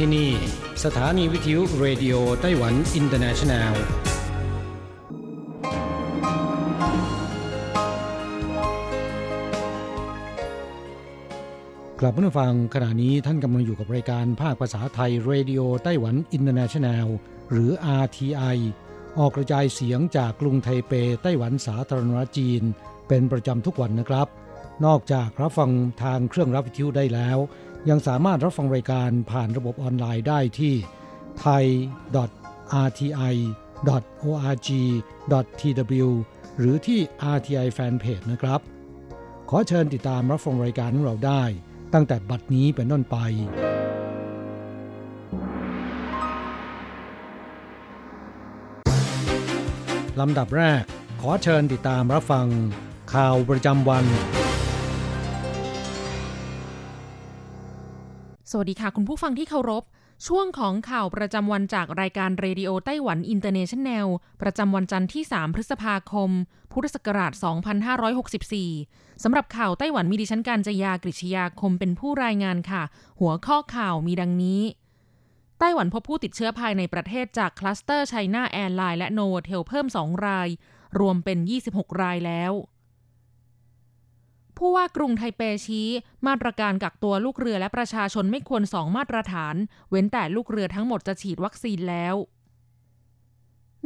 ที่นี่ สถานีวิทยุ Radio Taiwan International กลับมาฟังขณะนี้ท่านกำลังอยู่กับรายการภาคภาษาไทย Radio Taiwan International หรือ RTI ออกกระจายเสียงจากกรุงไทเปไต้หวันสาธารณรัฐจีน เป็นประจำทุกวันนะครับ นอกจากรับฟังทางเครื่องรับวิทยุได้แล้ว ยังสามารถรับฟังรายการผ่านระบบออนไลน์ได้ที่ thai.rti.org.tw หรือที่ RTI Fanpage นะครับ ขอเชิญติดตามรับฟังรายการของเราได้ตั้งแต่บัดนี้เป็นต้นไปลำดับแรก ขอเชิญติดตามรับฟังข่าวประจำวัน สวัสดีค่ะ คุณผู้ฟังที่เคารพ ช่วงของข่าวประจำวันจากรายการ Radio Taiwan International ประจำวันจันทร์ที่ 3 พฤษภาคม พุทธศักราช 2564 สำหรับข่าวไต้หวันมีดิฉันการจยากริชยาคมเป็นผู้รายงานค่ะ หัวข้อข่าวมีดังนี้ ไต้หวันพบผู้ติดเชื้อภายในประเทศจากคลัสเตอร์ไชน่าแอร์ไลน์และโนโวเทลเพิ่ม 2 ราย รวมเป็น 26 รายแล้ว ผู้ว่ากรุงไทเปชี้ มาตรการกักตัวลูกเรือและประชาชนไม่ควรสองมาตรฐาน เว้นแต่ลูกเรือทั้งหมดจะฉีดวัคซีนแล้ว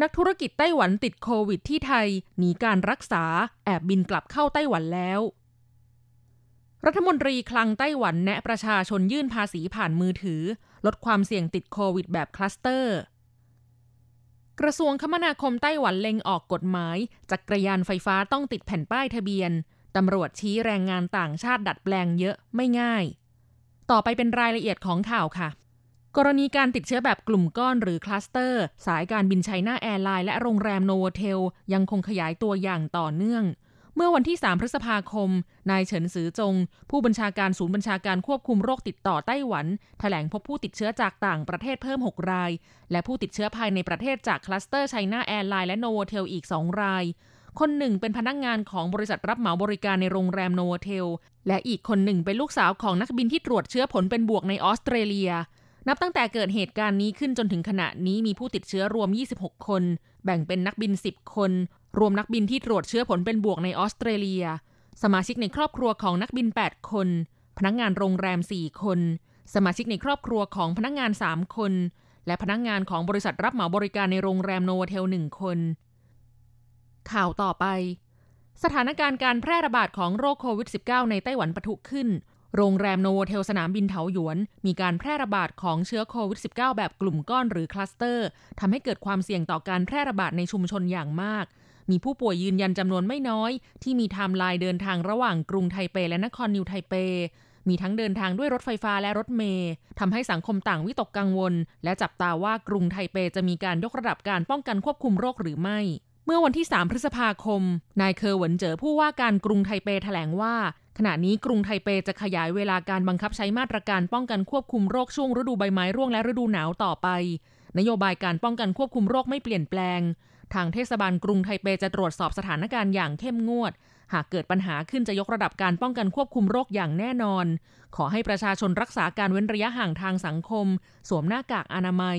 นักธุรกิจไต้หวันติดโควิดที่ไทยหนีการรักษา แอบบินกลับเข้าไต้หวันแล้วรัฐมนตรีคลังไต้หวันแนะประชาชนยื่นภาษีผ่านมือถือ ลดความเสี่ยงติดโควิดแบบคลัสเตอร์ กระทรวงคมนาคมไต้หวันเล็งออกกฎหมายจักรยานไฟฟ้าต้องติดแผ่นป้ายทะเบียน ตำรวจชี้แรงงานต่างชาติดัดแปลงเยอะไม่ง่าย ต่อไปเป็นรายละเอียดของข่าวค่ะ กรณีการติดเชื้อแบบกลุ่มก้อนหรือคลัสเตอร์ สายการบินไชน่าแอร์ไลน์และโรงแรมโนโวเทล ยังคงขยายตัวอย่างต่อเนื่อง เมื่อวันที่ 3 พฤษภาคม นายเฉินซือจง ผู้บัญชาการศูนย์บัญชาการควบคุมโรคติดต่อไต้หวันแถลงพบผู้ติดเชื้อจากต่างประเทศเพิ่ม 6 ราย และผู้ติดเชื้อภายในประเทศจากคลัสเตอร์ไชน่าแอร์ไลน์และโนโวเทลอีก 2 ราย คนหนึ่งเป็นพนักงานของบริษัทรับเหมาบริการในโรงแรมโนโวเทล และอีกคนหนึ่งเป็นลูกสาวของนักบินที่ตรวจเชื้อผลเป็นบวกในออสเตรเลีย นับตั้งแต่เกิดเหตุการณ์นี้ขึ้นจนถึงขณะนี้มีผู้ติดเชื้อรวม 26 คน แบ่งเป็นนักบิน 10 คน รวมนักบินที่ตรวจเชื้อผลเป็นบวกในออสเตรเลีย สมาชิกในครอบครัวของนักบิน 8 คน พนักงานโรงแรม 4 คน สมาชิกในครอบครัวของพนักงาน 3 คนและพนักงานของบริษัทรับเหมาบริการในโรงแรมโนโวเทล1คน ข่าวต่อไป สถานการณ์การแพร่ระบาดของโรคโควิด -19 ในไต้หวันปะทุขึ้น โรงแรมโนโวเทลสนามบินเถาหยวน มีการแพร่ระบาดของเชื้อโควิด -19 แบบกลุ่มก้อนหรือคลัสเตอร์ทำให้เกิดความเสี่ยงต่อการแพร่ระบาดในชุมชนอย่างมาก มีผู้ป่วยยืนยันจำนวนไม่น้อย ที่มีไทม์ไลน์เดินทางระหว่างกรุงไทเปและนครนิวไทเปมีทั้งเดินทางด้วยรถไฟฟ้าและรถเมล์ทำให้สังคมต่างวิตกกังวล และจับตาว่ากรุงไทเปจะมีการยกระดับการป้องกันควบคุมโรคหรือไม่ เมื่อวันที่ 3 พฤษภาคม นายเคอเหวินเจ๋อผู้ว่าการกรุงไทเปแถลงว่า ขณะนี้กรุงไทเปจะขยายเวลาการบังคับใช้มาตรการป้องกันควบคุมโรคช่วงฤดูใบไม้ร่วงและฤดูหนาวต่อไป นโยบายการป้องกันควบคุมโรคไม่เปลี่ยนแปลง ทางเทศบาลกรุงไทเปจะตรวจสอบสถานการณ์อย่างเข้มงวด หากเกิดปัญหาขึ้นจะยกระดับการป้องกันควบคุมโรคอย่างแน่นอน ขอให้ประชาชนรักษาการเว้นระยะห่างทางสังคม สวมหน้ากากอนามัย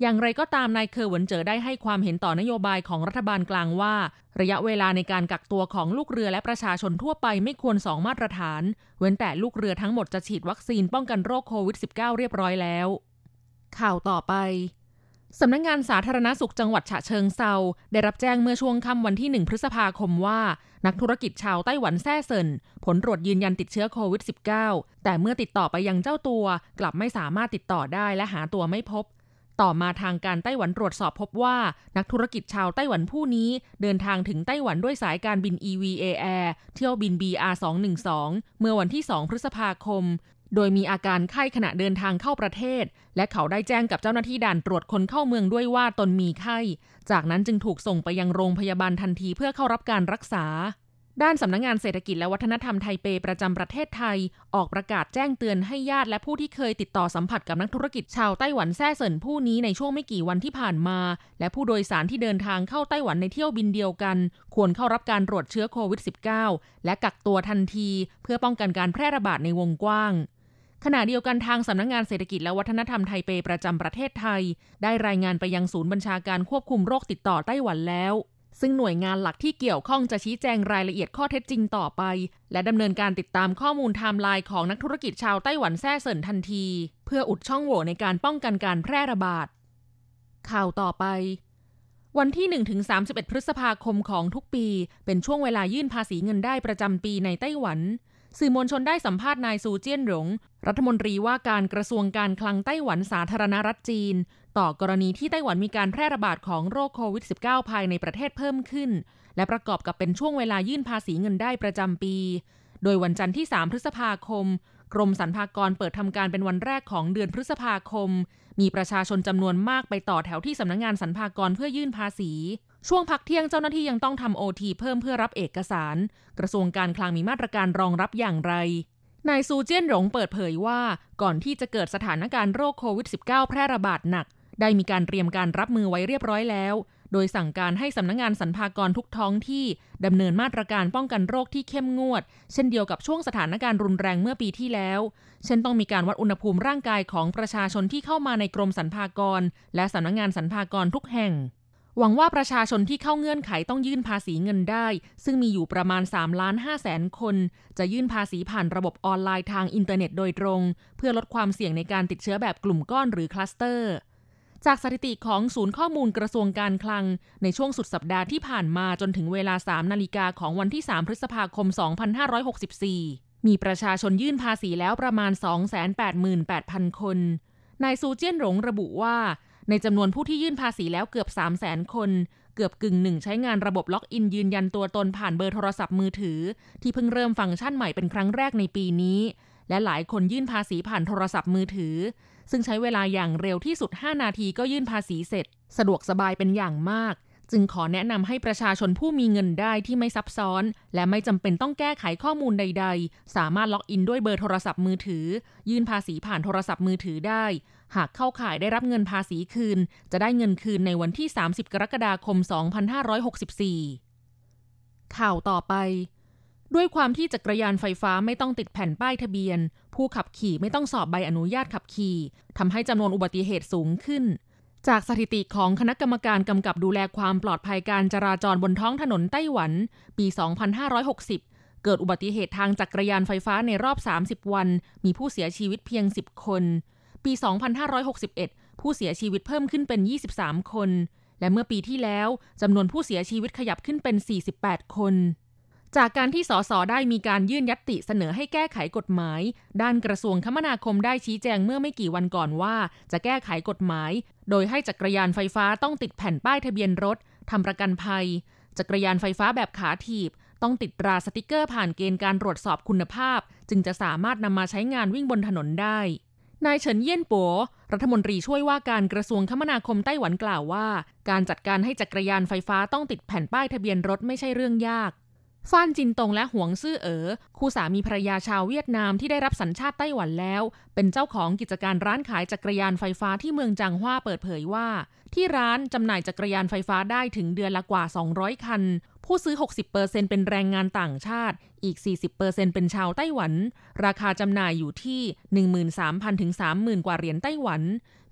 อย่างไรก็ตามนายเคอร์หวนเจอได้ให้ความเห็นต่อนโยบายของรัฐบาลกลางว่า ระยะเวลาในการกักตัวของลูกเรือและประชาชนทั่วไปไม่ควรสองมาตรฐาน เว้นแต่ลูกเรือทั้งหมดจะฉีดวัคซีนป้องกันโรคโควิด -19 เรียบร้อยแล้ว ข่าวต่อไปสำนักงงานสาธารณสุขจังหวัดฉะเชิงเซาได้รับแจ้งเมื่อช่วงค่ำวันที่ 1 พฤษภาคมว่า นักธุรกิจชาวไต้หวันแซ่เซินผลตรวจยืนยันติดเชื้อโควิด -19 แต่เมื่อติดต่อไปยังเจ้าตัว กลับไม่สามารถติดต่อได้และหาตัวไม่พบ ต่อมาทางการไต้หวันตรวจสอบพบว่า นักธุรกิจชาวไต้หวันผู้นี้เดินทางถึงไต้หวันด้วยสายการบิน EVA Air เที่ยวบิน BR 212 เมื่อวันที่ 2 พฤษภาคม โดยมีอาการไข้ขณะเดินทางเข้าประเทศ และเขาได้แจ้งกับเจ้าหน้าที่ด่านตรวจคนเข้าเมืองด้วยว่าตนมีไข้ จากนั้นจึงถูกส่งไปยังโรงพยาบาลทันทีเพื่อเข้ารับการรักษา ด้านสำนักงงานเศรษฐกิจและวัฒนธรรมไทเปประจำประเทศไทย ออกประกาศแจ้งเตือนให้ญาติและผู้ที่เคยติดต่อสัมผัสกับนักธุรกิจชาวไต้หวันแซ่เซินผู้นี้ในช่วงไม่กี่วันที่ผ่านมา และผู้โดยสารที่เดินทางเข้าไต้หวันในเที่ยวบินเดียวกัน ควรเข้ารับการตรวจเชื้อโควิด -19 และกักตัวทันที เพื่อป้องกันการแพร่ระบาดในวงกว้างขณะเดียวกันทางสำนักงานเศรษฐกิจและวัฒนธรรมไทเปประจำประเทศไทย ได้รายงานไปยังศูนย์บัญชาการควบคุมโรคติดต่อไต้หวันแล้ว ซึ่งหน่วยงานหลักที่เกี่ยวข้องจะชี้แจงรายละเอียดข้อเท็จจริงต่อไป และดำเนินการติดตามข้อมูลไทม์ไลน์ของนักธุรกิจชาวไต้หวันแซ่เฉินทันที เพื่ออุดช่องโหว่ในการป้องกันการแพร่ระบาด ข่าวต่อไปวันที่ 1-31 พฤษภาคมของทุกปี เป็นช่วงเวลายื่นภาษีเงินได้ประจำปีในไต้หวัน สื่อมวลชนได้สัมภาษณ์นายซูเจี้ยนหลง รัฐมนตรีว่าการกระทรวงการคลังไต้หวันสาธารณรัฐจีน ต่อกรณีที่ไต้หวันมีการแพร่ระบาดของโรคโควิด -19 ภายในประเทศเพิ่มขึ้น และประกอบกับเป็นช่วงเวลายื่นภาษีเงินได้ประจำปี โดยวันจันทร์ที่ 3 พฤษภาคม กรมสรรพากรเปิดทำการเป็นวันแรกของเดือนพฤษภาคม มีประชาชนจำนวนมากไปต่อแถวที่สำนักงงานสรรพากรเพื่อยื่นภาษี ช่วงพักเที่ยงเจ้าหน้าที่ยังต้องทำโอทีเพิ่มเพื่อรับเอกสาร กระทรวงการคลังมีมาตรการรองรับอย่างไรนายซูเจี้ยนหลงเปิดเผยว่า ก่อนที่จะเกิดสถานการณ์โรคโควิด -19 แพร่ระบาดหนัก ได้มีการเตรียมการรับมือไว้เรียบร้อยแล้ว โดยสั่งการให้สำนักงงานสรรพากรทุกท้องที่ดำเนินมาตรการป้องกันโรคที่เข้มงวด เช่นเดียวกับช่วงสถานการณ์รุนแรงเมื่อปีที่แล้ว เช่นต้องมีการวัดอุณหภูมิร่างกายของประชาชนที่เข้ามาในกรมสรรพากร และสำนักงงานสรรพากรทุกแห่งหวังว่าประชาชนที่เข้าเงื่อนไขต้องยื่นภาษีเงินได้ ซึ่งมีอยู่ประมาณ3ล้าน5แสนคน จะยื่นภาษีผ่านระบบออนไลน์ทางอินเทอร์เน็ตโดยตรง เพื่อลดความเสี่ยงในการติดเชื้อแบบกลุ่มก้อนหรือคลัสเตอร์ จากสถิติของศูนย์ข้อมูลกระทรวงการคลัง ในช่วงสุดสัปดาห์ที่ผ่านมาจนถึงเวลา 3 นาฬิกาของวันที่ 3 พฤษภาคม 2564 มีประชาชนยื่นภาษีแล้วประมาณ 288,000 คน นายซูเจี้ยนหลงระบุว่า ในจำนวนผู้ที่ยื่นภาษีแล้วเกือบ 3 0 0แสนคน เกือบกึ่งหนึ่งใช้งานระบบล็อกอินยืนยันตัวตนผ่านเบอร์โทรศัพท์มือถือ ที่เพิ่งเริ่มฟังก์ชันใหม่เป็นครั้งแรกในปีนี้ และหลายคนยื่นภาษีผ่านโทรศัพท์มือถือ ซึ่งใช้เวลาอย่างเร็วที่สุด 5 นาทีก็ยื่นภาษีเสร็จ สะดวกสบายเป็นอย่างมาก จึงขอแนะนำให้ประชาชนผู้มีเงินได้ที่ไม่ซับซ้อน และไม่จำเป็นต้องแก้ไขข้อมูลใด ๆ สามารถล็อกอินด้วยเบอร์โทรศัพท์มือถือ ยื่นภาษีผ่านโทรศัพท์มือถือได้ หากเข้าข่ายได้รับเงินภาษีคืน จะได้เงินคืนในวันที่ 30 กรกฎาคม 2564 ข่าวต่อไป ด้วยความที่จักรยานไฟฟ้าไม่ต้องติดแผ่นป้ายทะเบียน ผู้ขับขี่ไม่ต้องสอบใบอนุญาตขับขี่ทำให้จำนวนอุบัติเหตุสูงขึ้น จากสถิติของคณะกรรมการกำกับดูแลความปลอดภัยการจราจรบนท้องถนนไต้หวัน ปี 2560 เกิดอุบัติเหตุทางจักรยานไฟฟ้าในรอบ 30 วัน มีผู้เสียชีวิตเพียง 10 คน ปี 2561 ผู้เสียชีวิตเพิ่มขึ้นเป็น 23 คน และเมื่อปีที่แล้วจำนวนผู้เสียชีวิตขยับขึ้นเป็น 48 คน จากการที่สสได้มีการยื่นยัตติเสนอให้แก้ไขกฎหมาย ด้านกระทรวงคมนาคมได้ชี้แจงเมื่อไม่กี่วันก่อนว่า จะแก้ไขกฎหมาย โดยให้จักรยานไฟฟ้าต้องติดแผ่นป้ายทะเบียนรถทำประกันภัย จักรยานไฟฟ้าแบบขาถีบ ต้องติดตราสติกเกอร์ผ่านเกณฑ์การตรวจสอบคุณภาพ จึงจะสามารถนำมาใช้งานวิ่งบนถนนได้นายเฉินเยี่ยนปัวรัฐมนตรีช่วยว่าการกระทรวงคมนาคมไต้หวันกล่าวว่า การจัดการให้จักรยานไฟฟ้าต้องติดแผ่นป้ายทะเบียนรถไม่ใช่เรื่องยาก ฟ้านจินตงและหวงซื่อเอ๋อคู่สามีภรรยาชาวเวียดนามที่ได้รับสัญชาติไต้หวันแล้ว เป็นเจ้าของกิจการร้านขายจักรยานไฟฟ้าที่เมืองจางฮวาเปิดเผยว่า ที่ร้านจำหน่ายจักรยานไฟฟ้าได้ถึงเดือนละกว่า 200 คัน ผู้ซื้อ 60%เป็นแรงงานต่างชาติ อีก 40%เป็นชาวไต้หวัน ราคาจำหน่ายอยู่ที่ 13,000ถึง30,000 กว่าเหรียญไต้หวัน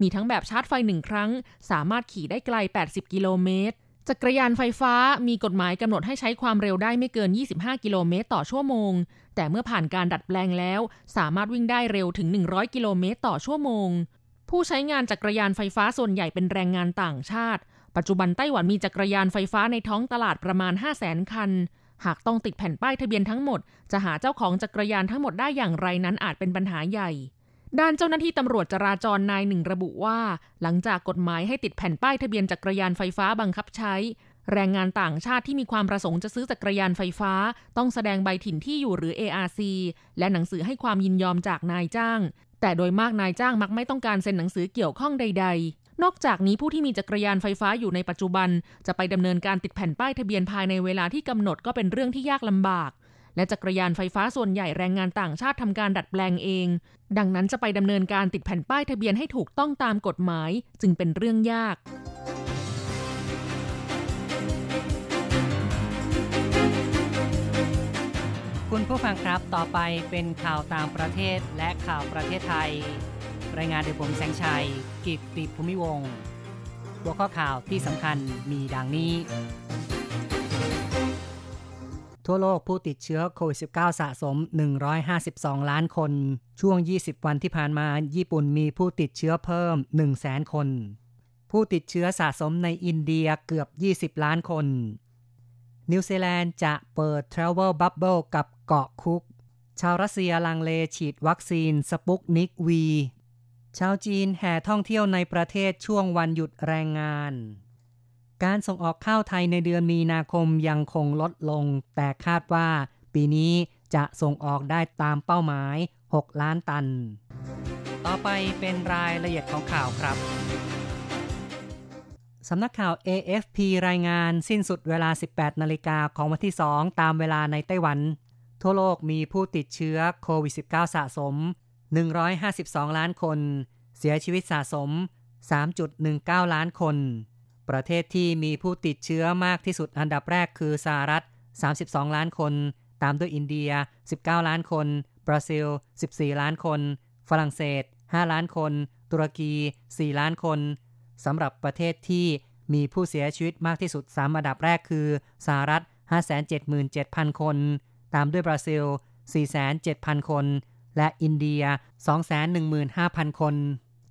มีทั้งแบบชาร์จไฟหนึ่งครั้ง สามารถขี่ได้ไกล 80 กิโลเมตร จักรยานไฟฟ้ามีกฎหมายกำหนดให้ใช้ความเร็วได้ไม่เกิน 25 กิโลเมตรต่อชั่วโมง แต่เมื่อผ่านการดัดแปลงแล้ว สามารถวิ่งได้เร็วถึง 100 กิโลเมตรต่อชั่วโมง ผู้ใช้งานจักรยานไฟฟ้าส่วนใหญ่เป็นแรงงานต่างชาติ ปัจจุบันไต้หวันมีจักรยานไฟฟ้าในท้องตลาดประมาณ 5 0 0 0 0 0 คัน หากต้องติดแผ่นป้ายทะเบียนทั้งหมด จะหาเจ้าของจักรยานทั้งหมดได้อย่างไรนั้นอาจเป็นปัญหาใหญ่ ด้านเจ้าหน้าที่ตำรวจจราจรนายหนึ่งระบุว่า หลังจากกฎหมายให้ติดแผ่นป้ายทะเบียนจักรยานไฟฟ้าบังคับใช้ แรงงานต่างชาติที่มีความประสงค์จะซื้อจักรยานไฟฟ้า ต้องแสดงใบถิ่นที่อยู่หรือ ARC และหนังสือให้ความยินยอมจากนายจ้าง แต่โดยมากนายจ้างมักไม่ต้องการเซ็นหนังสือเกี่ยวข้องใด ๆนอกจากนี้ผู้ที่มีจักรยานไฟฟ้าอยู่ในปัจจุบัน จะไปดำเนินการติดแผ่นป้ายทะเบียนภายในเวลาที่กำหนดก็เป็นเรื่องที่ยากลำบาก และจักรยานไฟฟ้าส่วนใหญ่แรงงานต่างชาติทำการดัดแปลงเอง ดังนั้นจะไปดำเนินการติดแผ่นป้ายทะเบียนให้ถูกต้องตามกฎหมาย จึงเป็นเรื่องยากคุณผู้ฟังครับ ต่อไปเป็นข่าวต่างประเทศและข่าวประเทศไทย รายงานโดยผมแสงชัย กิตติภูมิวงหัวข้อข่าวที่สำคัญมีดังนี้ ทั่วโลกผู้ติดเชื้อโควิด -19 สะสม 152 ล้านคน ช่วง 20 วันที่ผ่านมา ญี่ปุ่นมีผู้ติดเชื้อเพิ่ม 100,000 คน ผู้ติดเชื้อสะสมในอินเดียเกือบ 20 ล้านคน นิวซีแลนด์จะเปิด Travel Bubble กับเกาะคุก ชาวรัสเซียลังเลฉีดวัคซีนสปุตนิกวี ชาวจีนแห่ท่องเที่ยวในประเทศช่วงวันหยุดแรงงาน การส่งออกข้าวไทยในเดือนมีนาคมยังคงลดลง แต่คาดว่าปีนี้จะส่งออกได้ตามเป้าหมาย 6 ล้านตัน ต่อไปเป็นรายละเอียดของข่าวครับ สำนักข่าว AFP รายงานสิ้นสุดเวลา 18 นาฬิกาของวันที่ 2 ตามเวลาในไต้หวัน ทั่วโลกมีผู้ติดเชื้อโควิด -19 สะสม 152 ล้านคน เสียชีวิตสะสม 3.19 ล้านคน ประเทศที่มีผู้ติดเชื้อมากที่สุดอันดับแรกคือสหรัฐ 32 ล้านคน ตามด้วยอินเดีย 19 ล้านคน บราซิล 14 ล้านคน ฝรั่งเศส 5 ล้านคน ตุรกี 4 ล้านคนสำหรับประเทศที่มีผู้เสียชีวิตมากที่สุด 3 อันดับแรกคือสหรัฐ 577,000 คน ตามด้วยบราซิล 47,000 คน และอินเดีย 215,000 คน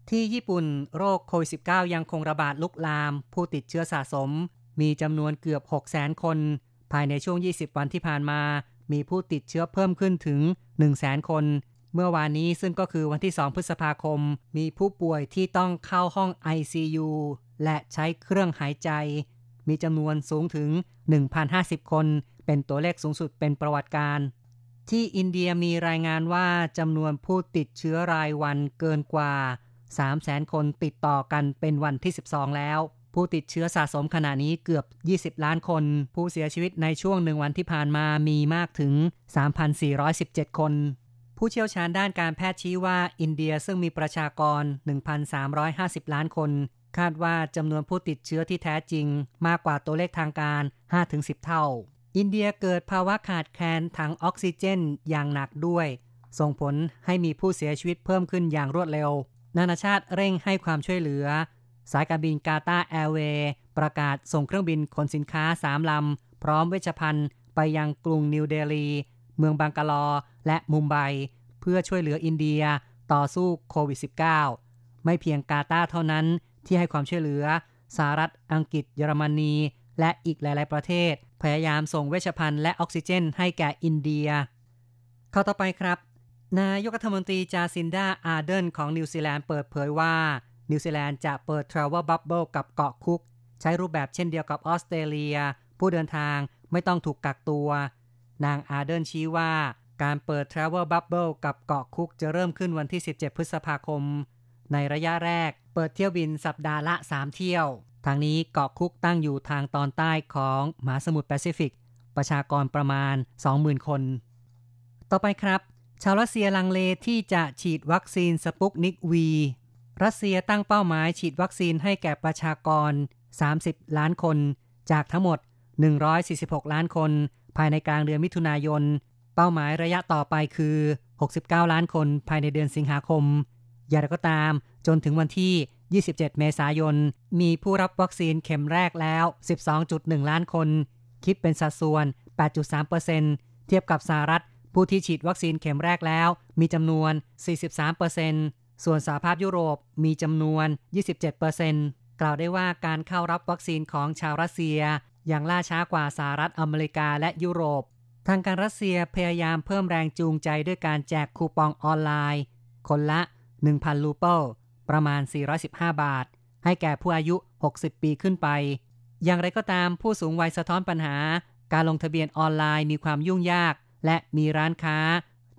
ที่ญี่ปุ่นโรคโควิด -19 ยังคงระบาดลุกลาม ผู้ติดเชื้อสะสม มีจำนวนเกือบ 6 0 0 0 0คน ภายในช่วง 20 วันที่ผ่านมา มีผู้ติดเชื้อเพิ่มขึ้นถึง 100,000คน เมื่อวานนี้ซึ่งก็คือวันที่ 2 พฤษภาคม มีผู้ป่วยที่ต้องเข้าห้อง ICU และใช้เครื่องหายใจ มีจำนวนสูงถึง 1,050 คน เป็นตัวเลขสูงสุดเป็นประวัติการที่อินเดียมีรายงานว่าจำนวนผู้ติดเชื้อรายวันเกินกว่า 300,000 คนติดต่อกันเป็นวันที่ 12 แล้ว ผู้ติดเชื้อสะสมขณะนี้เกือบ 20 ล้านคน ผู้เสียชีวิตในช่วงหนึ่งวันที่ผ่านมามีมากถึง 3,417 คน ผู้เชี่ยวชาญด้านการแพทย์ชี้ว่าอินเดียซึ่งมีประชากร 1,350 ล้านคน คาดว่าจำนวนผู้ติดเชื้อที่แท้จริง มากกว่าตัวเลขทางการ 5-10 เท่า อินเดียเกิดภาวะขาดแคลนถังออกซิเจนอย่างหนักด้วยส่งผลให้มีผู้เสียชีวิตเพิ่มขึ้นอย่างรวดเร็ว นานาชาติเร่งให้ความช่วยเหลือ สายการบินกาตาร์แอร์เวย์ประกาศส่งเครื่องบินขนสินค้า3ลำ พร้อมเวชภัณฑ์ไปยังกรุงนิวเดลี เมืองบังกาลอร์และมุมไบ เพื่อช่วยเหลืออินเดียต่อสู้โควิด -19 ไม่เพียงกาตาร์เท่านั้นที่ให้ความช่วยเหลือสหรัฐอังกฤษเยอรมนี และอีกหลาย ๆ ประเทศ พยายามส่งเวชภัณฑ์และออกซิเจนให้แก่อินเดีย ข่าวต่อไปครับ นายกรัฐมนตรีจาซินดาอาร์เดิร์นของนิวซีแลนด์เปิดเผยว่า นิวซีแลนด์จะเปิด Travel Bubble กับเกาะคุก ใช้รูปแบบเช่นเดียวกับออสเตรเลีย ผู้เดินทางไม่ต้องถูกกักตัว นางอาร์เดิร์นชี้ว่า การเปิด Travel Bubble กับเกาะคุกจะเริ่มขึ้นวันที่ 17 พฤษภาคม ในระยะแรก เปิดเที่ยวบินสัปดาห์ละ 3 เที่ยว ทั้งนี้เกาะคุกตั้งอยู่ทางตอนใต้ของมหาสมุทรแปซิฟิก ประชากรประมาณ 20,000 คน ต่อไปครับ ชาวรัสเซียลังเลที่จะฉีดวัคซีนสปุกนิกวี รัสเซียตั้งเป้าหมายฉีดวัคซีนให้แก่ประชากร 30 ล้านคน จากทั้งหมด 146 ล้านคน ภายในกลางเดือนมิถุนายน เป้าหมายระยะต่อไปคือ 69 ล้านคนภายในเดือนสิงหาคม อย่างไรก็ตาม จนถึงวันที่ 27 เมษายน มีผู้รับวัคซีนเข็มแรกแล้ว 12.1 ล้านคน คิดเป็นสัดส่วน 8.3%เทียบกับสหรัฐ ผู้ที่ฉีดวัคซีนเข็มแรกแล้ว มีจำนวน 43%ส่วนสหภาพยุโรปมีจำนวน 27%กล่าวได้ว่าการเข้ารับวัคซีนของชาวรัสเซียอย่างล่าช้ากว่าสหรัฐอเมริกาและยุโรป ทางการรัสเซียพยายามเพิ่มแรงจูงใจด้วยการแจกคูปองออนไลน์ คนละ 1,000ลูเปิลประมาณ 415 บาท ให้แก่ผู้อายุ 60 ปีขึ้นไป อย่างไรก็ตามผู้สูงวัยสะท้อนปัญหา การลงทะเบียนออนไลน์มีความยุ่งยาก และมีร้านค้า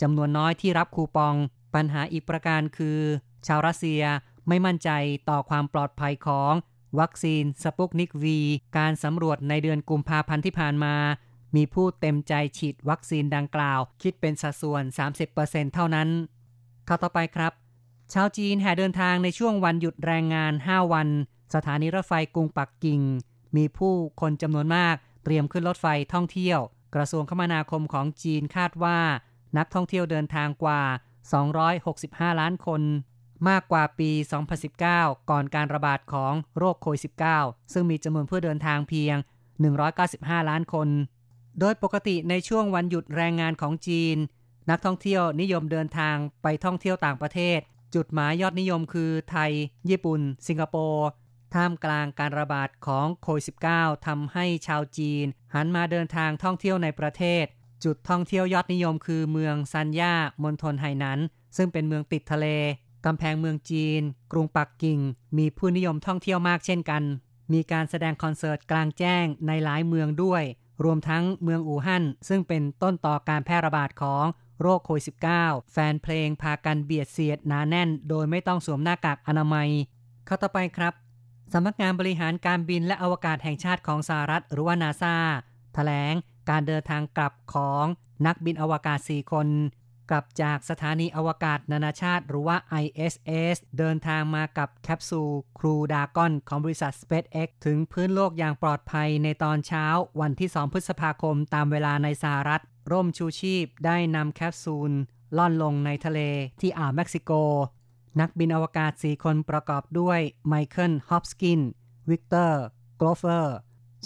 จำนวนน้อยที่รับคูปอง ปัญหาอีกประการคือ ชาวรัสเซียไม่มั่นใจต่อความปลอดภัยของวัคซีนสปุกนิกวี การสำรวจในเดือนกุมภาพันธ์ที่ผ่านมา มีผู้เต็มใจฉีดวัคซีนดังกล่าว คิดเป็นสัดส่วน 30%เท่านั้น ข่าวต่อไปครับ ชาวจีนแห่เดินทางในช่วงวันหยุดแรงงาน 5 วัน สถานีรถไฟกรุงปักกิ่ง มีผู้คนจำนวนมากเตรียมขึ้นรถไฟท่องเที่ยว กระทรวงคมนาคมของจีนคาดว่านักท่องเที่ยวเดินทางกว่า 265 ล้านคน มากกว่าปี 2019 ก่อนการระบาดของโรคโควิด -19 ซึ่งมีจำนวนผู้เดินทางเพียง 195 ล้านคน โดยปกติในช่วงวันหยุดแรงงานของจีน นักท่องเที่ยวนิยมเดินทางไปท่องเที่ยวต่างประเทศ จุดหมายยอดนิยมคือไทย ญี่ปุ่น สิงคโปร์ ท่ามกลางการระบาดของโควิด -19 ทำให้ชาวจีน หันมาเดินทางท่องเที่ยวในประเทศ จุดท่องเที่ยวยอดนิยมคือเมืองซันย่ามณฑลไหหนันซึ่งเป็นเมืองติดทะเลกำแพงเมืองจีน กรุงปักกิ่ง มีผู้นิยมท่องเที่ยวมากเช่นกัน มีการแสดงคอนเสิร์ตกลางแจ้งในหลายเมืองด้วย รวมทั้งเมืองอู่ฮั่นซึ่งเป็นต้นต่อการแพร่ระบาดของโรคโควิด -19 แฟนเพลงพากันเบียดเสียดหนาแน่น โดยไม่ต้องสวมหน้ากากอนามัย เข้าต่อไปครับ สำนักงานบริหารการบินและอวกาศแห่งชาติของสหรัฐหรือว่านาซาแถลงการเดินทางกลับของนักบินอวกาศ 4 คน กลับจากสถานีอวกาศนานาชาติ หรือว่า ISS เดินทางมากับแคปซูลครูดากอนของบริษัท SpaceX ถึงพื้นโลกอย่างปลอดภัยในตอนเช้าวันที่ 2 พฤษภาคมตามเวลาในสหรัฐ ร่มชูชีพได้นำแคปซูลร่อนลงในทะเลที่อ่าวเม็กซิโก นักบินอวกาศ 4 คนประกอบด้วยไมเคิล ฮอปกินส์ วิกเตอร์ โกลเวอร์ แ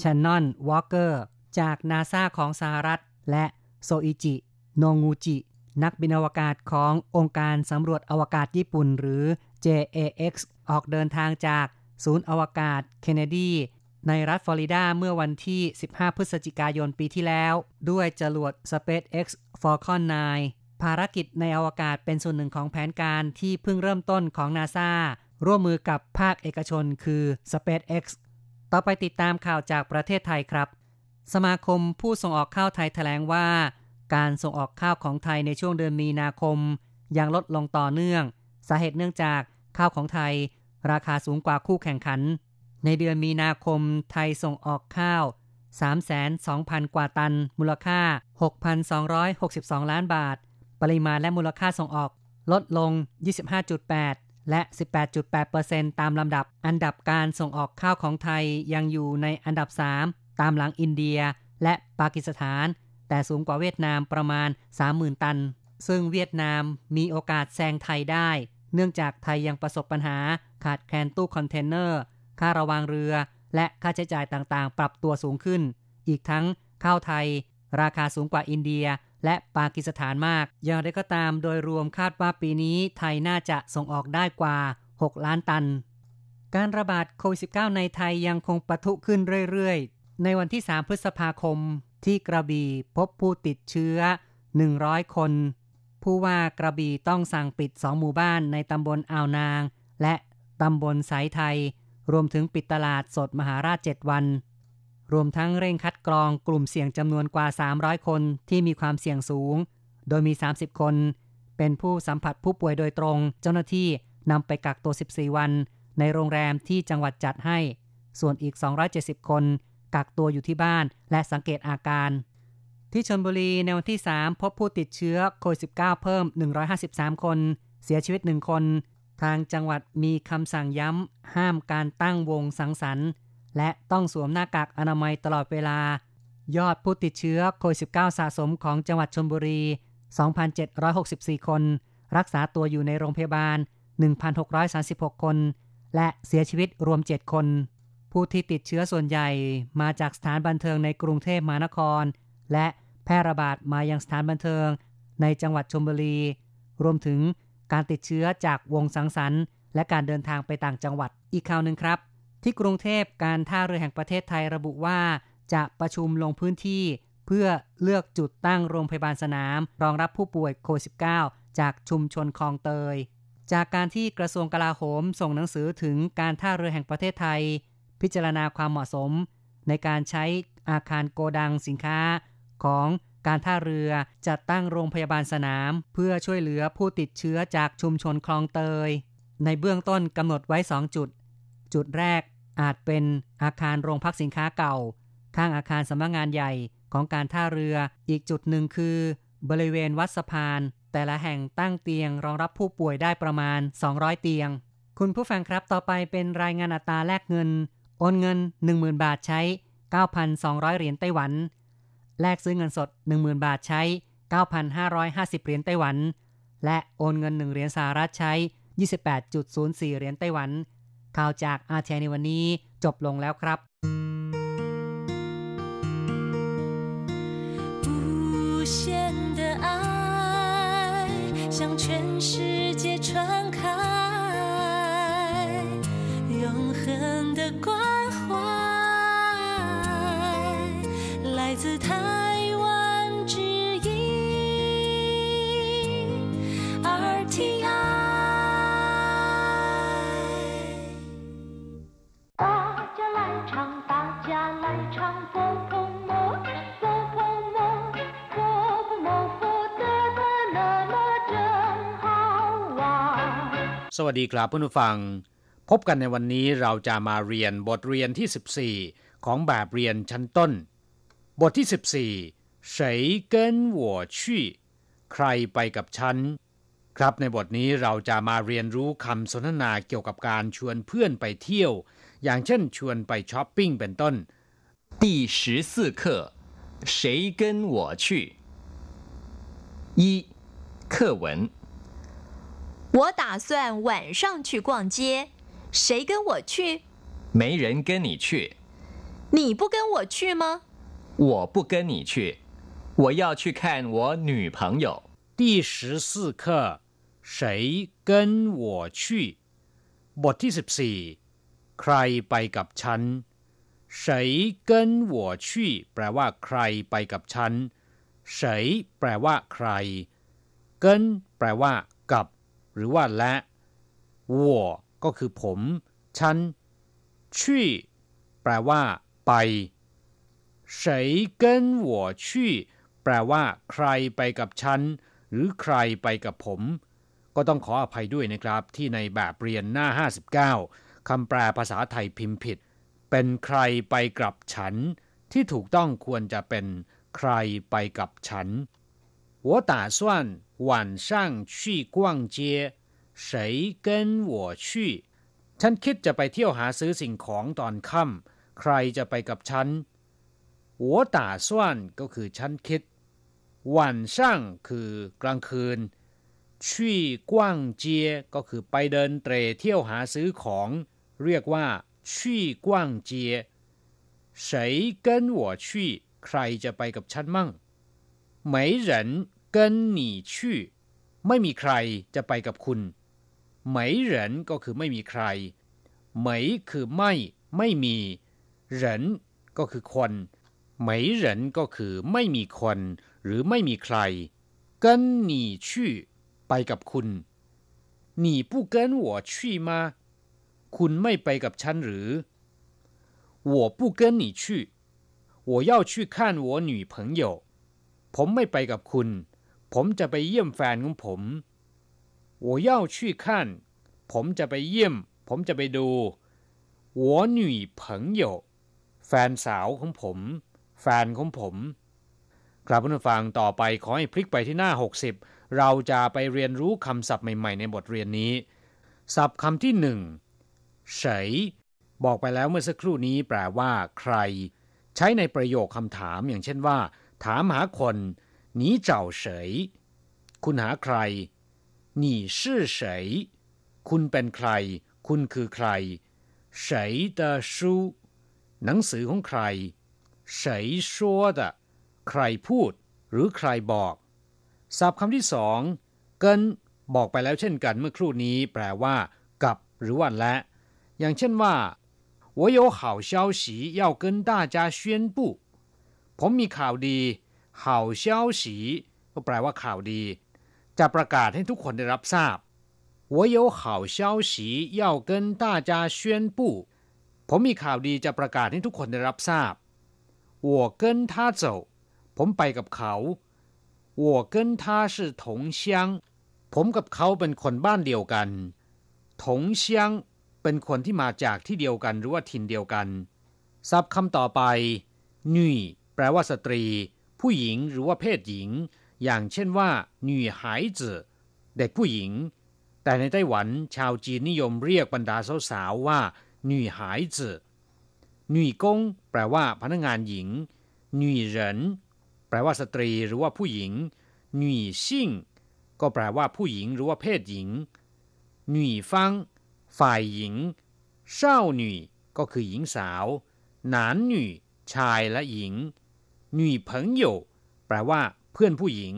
ชนนอน วอล์กเกอร์ จากนาซาของสหรัฐ และโซอิจิ โนงูจิ นักบินอวกาศขององค์การสำรวจอวกาศญี่ปุ่นหรือ JAXA ออกเดินทางจากศูนย์อวกาศเคนเนดี ในรัฐฟลอริดาเมื่อวันที่ 15 พฤศจิกายนปีที่แล้ว ด้วยจรวด SpaceX Falcon 9 ภารกิจในอวกาศเป็นส่วนหนึ่งของแผนการที่เพิ่งเริ่มต้นของนาซาร่วมมือกับภาคเอกชนคือ SpaceX ต่อไปติดตามข่าวจากประเทศไทยครับ สมาคมผู้ส่งออกข้าวไทยแถลงว่า การส่งออกข้าวของไทยในช่วงเดือนมีนาคม ยังลดลงต่อเนื่อง สาเหตุเนื่องจากข้าวของไทย ราคาสูงกว่าคู่แข่งขัน ในเดือนมีนาคมไทยส่งออกข้าว 3 2 0 0 0 กว่าตัน มูลค่า 6,262 ล้านบาท ปริมาณและมูลค่าส่งออกลดลง 25.8 และ 18.8%ตามลำดับ อันดับการส่งออกข้าวของไทยยังอยู่ในอันดับ 3 ตามหลังอินเดียและปากีสถาน แต่สูงกว่าเวียดนามประมาณ 30,000 ตัน ซึ่งเวียดนามมีโอกาสแซงไทยได้ เนื่องจากไทยยังประสบปัญหาขาดแคลนตู้คอนเทนเนอร์ ค่าระวางเรือ และค่าใช้จ่ายต่างๆ ปรับตัวสูงขึ้น อีกทั้งข้าวไทย ราคาสูงกว่าอินเดีย และปากีสถานมาก อย่างไรก็ตามโดยรวมคาดว่าปีนี้ไทยน่าจะส่งออกได้กว่า 6 ล้านตัน การระบาดโควิด -19 ในไทยยังคงปะทุขึ้นเรื่อยๆ ในวันที่ 3 พฤษภาคม ที่กระบี่พบผู้ติดเชื้อ 100 คน ผู้ว่ากระบี่ต้องสั่งปิด 2 หมู่บ้านในตำบลอ่าวนาง และตำบลสายไทย รวมถึงปิดตลาดสดมหาราช 7 วัน รวมทั้งเร่งคัดกรองกลุ่มเสี่ยงจำนวนกว่า 300 คนที่มีความเสี่ยงสูง โดยมี 30 คน เป็นผู้สัมผัสผู้ป่วยโดยตรง เจ้าหน้าที่นำไปกักตัว 14 วัน ในโรงแรมที่จังหวัดจัดให้ ส่วนอีก 270 คน กักตัวอยู่ที่บ้านและสังเกตอาการ ที่ชนบุรีในวันที่ 3 พบผู้ติดเชื้อโควิด -19 เพิ่ม 153 คน เสียชีวิต 1 คน ทางจังหวัดมีคำสั่งย้ำ ห้ามการตั้งวงสังสรรค์ และต้องสวมหน้ากากอนามัยตลอดเวลา ยอดผู้ติดเชื้อโควิด -19 สะสมของจังหวัดชลบุรี 2,764 คน รักษาตัวอยู่ในโรงพยาบาล 1,636 คน และเสียชีวิตรวม 7 คน ผู้ที่ติดเชื้อส่วนใหญ่มาจากสถานบันเทิงในกรุงเทพมหานคร และแพร่ระบาดมายังสถานบันเทิง ในจังหวัดชลบุรี รวมถึงการติดเชื้อจากวงสังสรรค์ และการเดินทางไปต่างจังหวัดอีกข่าวหนึ่งครับ ที่กรุงเทพการท่าเรือแห่งประเทศไทยระบุว่า จะประชุมลงพื้นที่ เพื่อเลือกจุดตั้งโรงพยาบาลสนาม รองรับผู้ป่วยโควิด -19 จากชุมชนคลองเตย จากการที่กระทรวงกลาโหมส่งหนังสือถึงการท่าเรือแห่งประเทศไทย พิจารณาความเหมาะสม ในการใช้อาคารโกดังสินค้า ของการท่าเรือจัดตั้งโรงพยาบาลสนาม เพื่อช่วยเหลือผู้ติดเชื้อจากชุมชนคลองเตย ในเบื้องต้นกำหนดไว้ 2 จุด จุดแรก อาจเป็นอาคารโรงพักสินค้าเก่า ข้างอาคารสำนักงงานใหญ่ของการท่าเรือ อีกจุดหนึ่งคือ บริเวณวัดสะพาน แต่ละแห่งตั้งเตียงรองรับผู้ป่วยได้ประมาณ 200 เตียง คุณผู้ฟังครับต่อไปเป็นรายงานอัตราแลกเงิน โอนเงิน 10,000 บาทใช้ 9,200 เหรียญไต้หวัน แลกซื้อเงินสด 10,000 บาทใช้ 9,550 เหรียญไต้หวัน และโอนเงิน 1 เหรียญสหรัฐใช้ 28.04 เหรียญไต้หวัน ข่าวจากอาเทียในวันนี้จบลงแล้วครับ无限的爱向全世界传开，永恒的关 สวัสดีครับเพื่อนผู้ฟัง พบกันในวันนี้เราจะมาเรียนบทเรียนที่ 14 ของแบบเรียนชั้นต้น บทที่ 14谁跟我去ใครไปกับฉัน ครับในบทนี้เราจะมาเรียนรู้คำสนทนาเกี่ยวกับการชวนเพื่อนไปเที่ยว อย่างเช่นชวนไปช้อปปิ้งเป็นต้น 第十四课，谁跟我去？一，课文。 我打算晚上去逛街，谁跟我去？没人跟你去，你不跟我去吗？我不跟你去，我要去看我女朋友。第十四课谁跟我去บทที่ 14 ใครไปกับฉัน谁跟我去แปลว่า ใครไปกับฉัน谁แปลว่า ใคร跟แปลว่า กับ หรือว่าและ我ก็คือผม ฉัน去แปลว่า ไป谁跟我去แปลว่า ใครไปกับฉัน หรือใครไปกับผม ก็ต้องขออภัยด้วยนะครับ ที่ในแบบเรียนหน้า 59 คำแปลภาษาไทยพิมพ์ผิด เป็นใครไปกับฉัน ที่ถูกต้องควรจะเป็น ใครไปกับฉัน我打算 晚上去逛街谁跟我去ฉันคิดจะไปเที่ยวหาซื้อสิ่งของตอนค่ำใครจะไปกับฉัน我打算ก็คือฉันคิด晚上คือกลางคืนชี่กว้างเจียก็คือไปเดินเตรเที่ยวหาซื้อของ เรียกว่าชี่กว้างเจีย谁跟我去ใครจะไปกับฉันมั่ง没人 跟你去ไม่มีใครจะไปกับคุณ没人ก็คือไม่มีใคร没คือไม่ ไม่มี人ก็คือคน没人ก็คือไม่มีคน หรือไม่มีใคร跟你去ไปกับคุณ你不跟我去吗คุณไม่ไปกับฉันหรือ我不跟你去我要去看我女朋友ผมไม่ไปกับคุณ ผมจะไปเยี่ยมแฟนของผม我要去看ผมจะไปเยี่ยม ผมจะไปดู我女朋友แฟนสาวของผม แฟนของผม ครับผู้ฟังต่อไปขอให้พลิกไปที่หน้า 60 เราจะไปเรียนรู้คำศัพท์ใหม่ ๆ ในบทเรียนนี้ ศัพท์คำที่หนึ่งเฉยบอกไปแล้วเมื่อสักครู่นี้แปลว่า ใคร ใช้ในประโยคคำถามอย่างเช่นว่า ถามหาคน หนีเจ้าเฉยคุณหาใคร你是谁คุณเป็นใคร คุณคือใคร谁的书หนังสือของใคร谁说的ใครพูด หรือใครบอก ศัพท์คำที่สองเกินบอกไปแล้วเช่นกันเมื่อครู่นี้แปลว่า กับ หรือว่าและ อย่างเช่นว่า我有好消息要跟大家宣布ผมมีข่าวดี 好消息ก็แปลว่าข่าวดี จะประกาศให้ทุกคนได้รับทราบ我有好消息要跟大家宣布ผมมีข่าวดีจะประกาศให้ทุกคนได้รับทราบ我跟他走ผมไปกับเขา我跟他是同乡ผมกับเขาเป็นคนบ้านเดียวกัน同乡เป็นคนที่มาจากที่เดียวกันหรือว่าถิ่นเดียวกันศัพท์คำต่อไปหนุ่ยแปลว่าสตรี ผู้หญิงหรือว่าเพศหญิง อย่างเช่นว่าหนุ่ยหายจื่อเด็กผู้หญิง แต่ในไต้หวันชาวจีนนิยมเรียกบรรดาสาวๆว่าหนุ่ยหายจื่อหนุ่ยกงแปลว่าพนักงานหญิงหนุ่ยเหรินแปลว่าสตรีหรือว่าผู้หญิงหนุ่ยซิ่งก็แปลว่าผู้หญิงหรือว่าเพศหญิงหนุ่ยฟังฝ่ายหญิงเศร้าหนุ่ยก็คือหญิงสาว หนานหนุ่ยชายและหญิง หนุ่ยเพิงโยแปลว่าเพื่อนผู้หญิง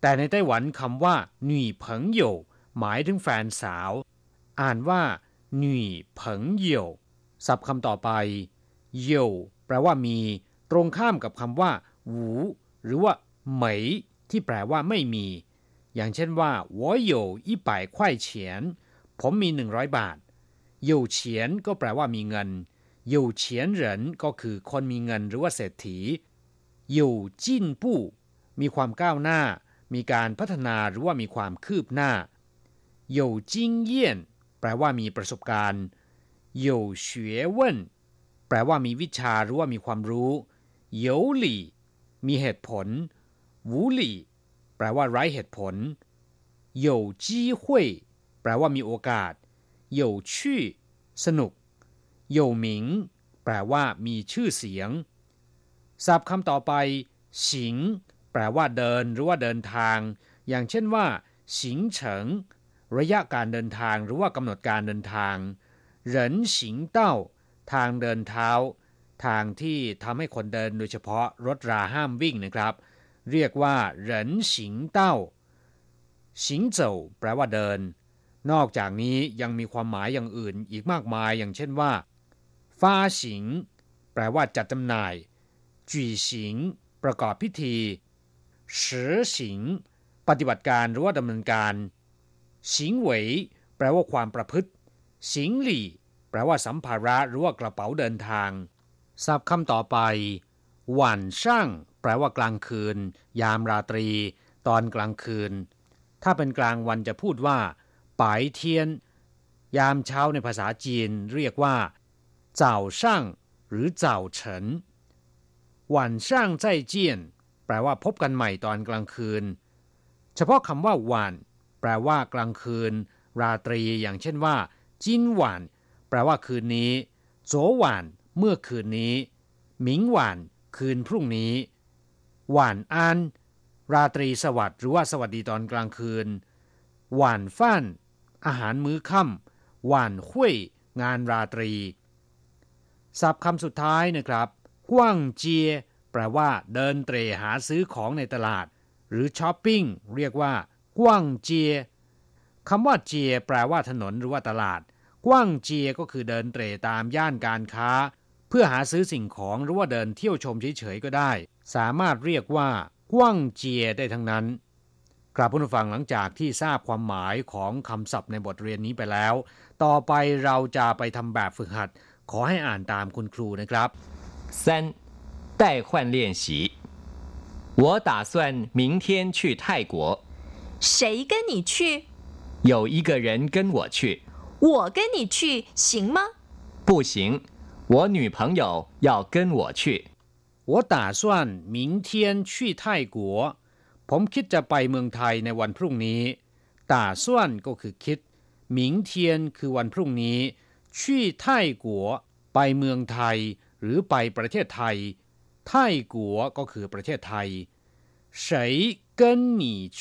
แต่ในไต้หวันคำว่าหนุ่ยเพิงโยหมายถึงแฟนสาว อ่านว่าหนุ่ยเพิงโยศัพท์คำต่อไปโยแปลว่ามี ตรงข้ามกับคำว่าหวูหรือว่าเหมยที่แปลว่าไม่มี อย่างเช่นว่า我有一百块钱ผมมี 100 บาท有钱ก็แปลว่ามีเงิน有钱人ก็คือคนมีเงินหรือว่าเศรษฐี อยู่จิ้นปู้มีความก้าวหน้า มีการพัฒนาหรือว่ามีความคืบหน้าอยู่จิ้งเยียนแปลว่ามีประสบการณ์อยู่เฉวว่นแปลว่ามีวิชาหรือว่ามีความรู้เหยวหลี่ มีเหตุผลวูหลี่ แปลว่าไร้เหตุผลเหยวจี้หุยแปลว่ามีโอกาสเหยวชื่อสนุกเหยวหมิง แปลว่ามีชื่อเสียง ศัพท์คำต่อไปสิงแปลว่าเดินหรือว่าเดินทาง อย่างเช่นว่าสิงเฉิงระยะการเดินทางหรือว่ากำหนดการเดินทางเหรินสิงเต้า ทางเดินเท้า ทางที่ทำให้คนเดินโดยเฉพาะรถราห้ามวิ่งนะครับ เรียกว่าเหรินสิงเต้าสิงเจ้าแปลว่าเดิน นอกจากนี้ยังมีความหมายอย่างอื่นอีกมากมายอย่างเช่นว่าฟ้าสิง แปลว่าจัดจำหน่าย จีสิงประกอบพิธีสือสิงปฏิบัติการหรือว่าดำเนินการสิงเหวยแปลว่าความประพฤติ สิงหลี่ แปลว่าสัมภาระหรือว่ากระเป๋าเดินทางศัพท์คำต่อไป หว่านช่าง แปลว่ากลางคืน ยามราตรี ตอนกลางคืน ถ้าเป็นกลางวันจะพูดว่าปายเทียน ยามเช้าในภาษาจีนเรียกว่าเจ้าช่าง หรือเจ้าเฉิน หว่านช่างใจเจียน แปลว่าพบกันใหม่ตอนกลางคืน เฉพาะคำว่าหว่านแปลว่ากลางคืน ราตรีอย่างเช่นว่า จินหว่านแปลว่าคืนนี้โจหว่านเมื่อคืนนี้ หมิงหว่านคืนพรุ่งนี้หวานอานราตรีสวัสดิ์หรือว่าสวัสดีตอนกลางคืน หวานฟ้าน อาหารมื้อค่ำหวานห้วยงานราตรีศัพท์คำสุดท้ายนะครับ กว้างเจีย แปลว่า เดินเตร่หาซื้อของในตลาด หรือช้อปปิ้งเรียกว่ากว้างเจียคำว่าเจีย แปลว่าถนนหรือว่าตลาด กว้างเจียก็คือเดินเตร่ตามย่านการค้า เพื่อหาซื้อสิ่งของหรือว่าเดินเที่ยวชมเฉยๆก็ได้ สามารถเรียกว่ากว้างเจียได้ทั้งนั้นกราบผู้ฟังหลังจากที่ทราบความหมายของคำศัพท์ในบทเรียนนี้ไปแล้ว ต่อไปเราจะไปทำแบบฝึกหัด ขอให้อ่านตามคุณครูนะครับ 三代换练习。我打算明天去泰国，谁跟你去？有一个人跟我去，我跟你去行吗？不行，我女朋友要跟我去。我打算明天去泰国ผมคิดจะไปเมืองไทยในวันพรุ่งนี้ตาส่วนก็คือคิดหมิงเทียนคือวันพรุ่งนี้ชี่ไท่กัวไปเมืองไทย หรือไปประเทศไทยไท่กัวก็คือประเทศไทย谁跟你去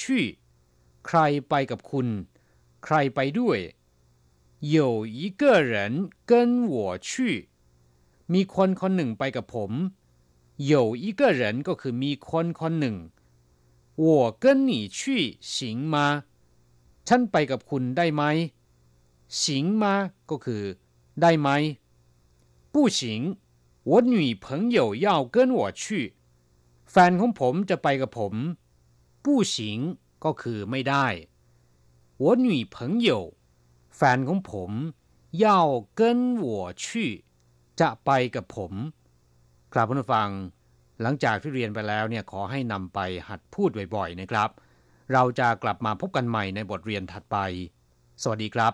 ใครไปกับคุณ ใครไปด้วย有一个人跟我去มีคนคนหนึ่งไปกับผม有一个人ก็คือมีคนคนหนึ่ง我跟你去行吗ฉันไปกับคุณได้ไหม行吗ก็คือ ได้ไหม不行 我女朋友要跟我去แฟนของผมจะไปกับผม不行ก็คือไม่ได้我女朋友แฟนของผม要跟我去จะไปกับผมกราบผู้ฟัง หลังจากที่เรียนไปแล้วเนี่ยขอให้นำไปหัดพูดบ่อยๆนะครับ เราจะกลับมาพบกันใหม่ในบทเรียนถัดไป สวัสดีครับ